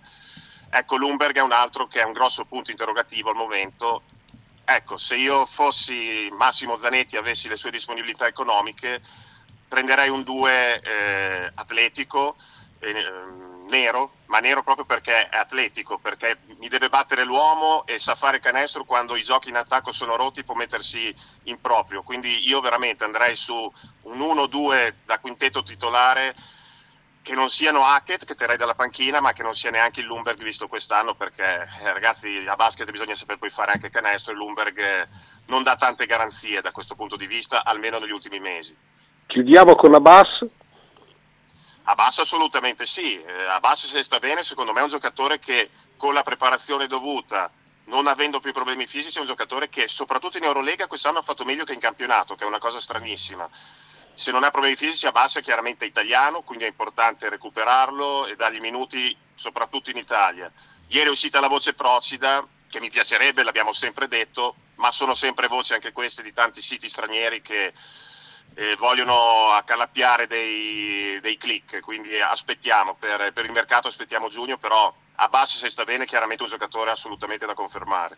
Ecco, Lumberg è un altro che è un grosso punto interrogativo al momento. Ecco, se io fossi Massimo Zanetti e avessi le sue disponibilità economiche, prenderei un 2 eh, atletico, eh, nero, ma nero proprio perché è atletico, perché mi deve battere l'uomo e sa fare canestro quando i giochi in attacco sono rotti, può mettersi in proprio. Quindi io veramente andrei su un 1-2 da quintetto titolare che non siano Hackett che terrei dalla panchina ma che non sia neanche il Lumberg visto quest'anno perché eh, ragazzi a basket bisogna saper poi fare anche canestro e Lumberg non dà tante garanzie da questo punto di vista almeno negli ultimi mesi Chiudiamo con Abbas? Abbas assolutamente sì, eh, Abbas se sta bene secondo me è un giocatore che con la preparazione dovuta, non avendo più problemi fisici, è un giocatore che soprattutto in Eurolega quest'anno ha fatto meglio che in campionato, che è una cosa stranissima. Se non ha problemi fisici Abbas è chiaramente italiano, quindi è importante recuperarlo e dargli minuti soprattutto in Italia. Ieri è uscita la voce Procida, che mi piacerebbe, l'abbiamo sempre detto, ma sono sempre voci anche queste di tanti siti stranieri che eh, vogliono accalappiare dei, dei, click, quindi aspettiamo, per, per, il mercato aspettiamo giugno, però a basso se sta bene chiaramente un giocatore assolutamente da confermare.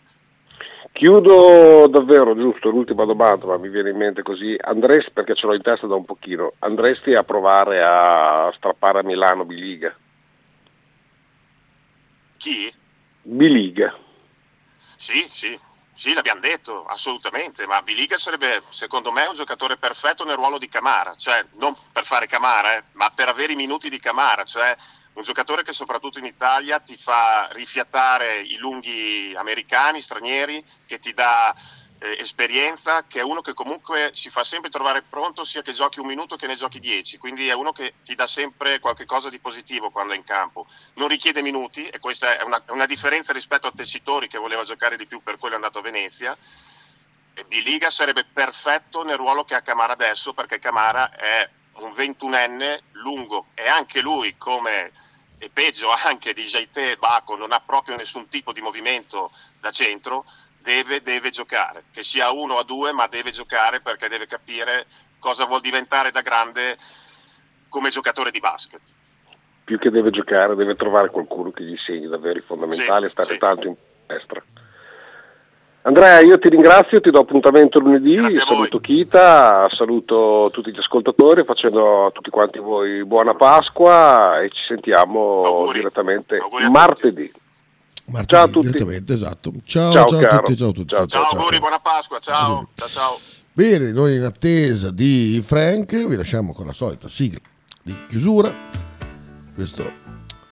Chiudo davvero, giusto, l'ultima domanda, ma mi viene in mente così, andresti, perché ce l'ho in testa da un pochino, andresti a provare a strappare a Milano Biliga? Chi? Biliga. Sì, sì, sì, l'abbiamo detto, assolutamente, ma Biliga sarebbe secondo me un giocatore perfetto nel ruolo di Camara, cioè non per fare Camara, eh, ma per avere i minuti di Camara, cioè un giocatore che soprattutto in Italia ti fa rifiatare i lunghi americani, stranieri, che ti dà eh, esperienza, che è uno che comunque si fa sempre trovare pronto sia che giochi un minuto che ne giochi dieci, quindi è uno che ti dà sempre qualcosa di positivo quando è in campo. Non richiede minuti e questa è una, una differenza rispetto a Tessitori che voleva giocare di più per quello è andato a Venezia. Biliga sarebbe perfetto nel ruolo che ha Camara adesso perché Camara è un ventunenne lungo e anche lui come e peggio anche di Jaite Baco non ha proprio nessun tipo di movimento da centro, deve, deve giocare, che sia uno o due, ma deve giocare perché deve capire cosa vuol diventare da grande come giocatore di basket. Più che deve giocare, deve trovare qualcuno che gli segni davvero i fondamentali e stare sì. tanto in palestra. Andrea, io ti ringrazio, ti do appuntamento lunedì, saluto Kita, saluto tutti gli ascoltatori, facendo a tutti quanti voi buona Pasqua e ci sentiamo direttamente martedì. Martedì, Ciao a tutti. Direttamente, esatto. Ciao, Ciao, ciao, a tutti, ciao a tutti. Ciao, Ciao auguri, buona Pasqua, ciao. ciao, ciao. Bene, noi in attesa di Frank vi lasciamo con la solita sigla di chiusura. Questo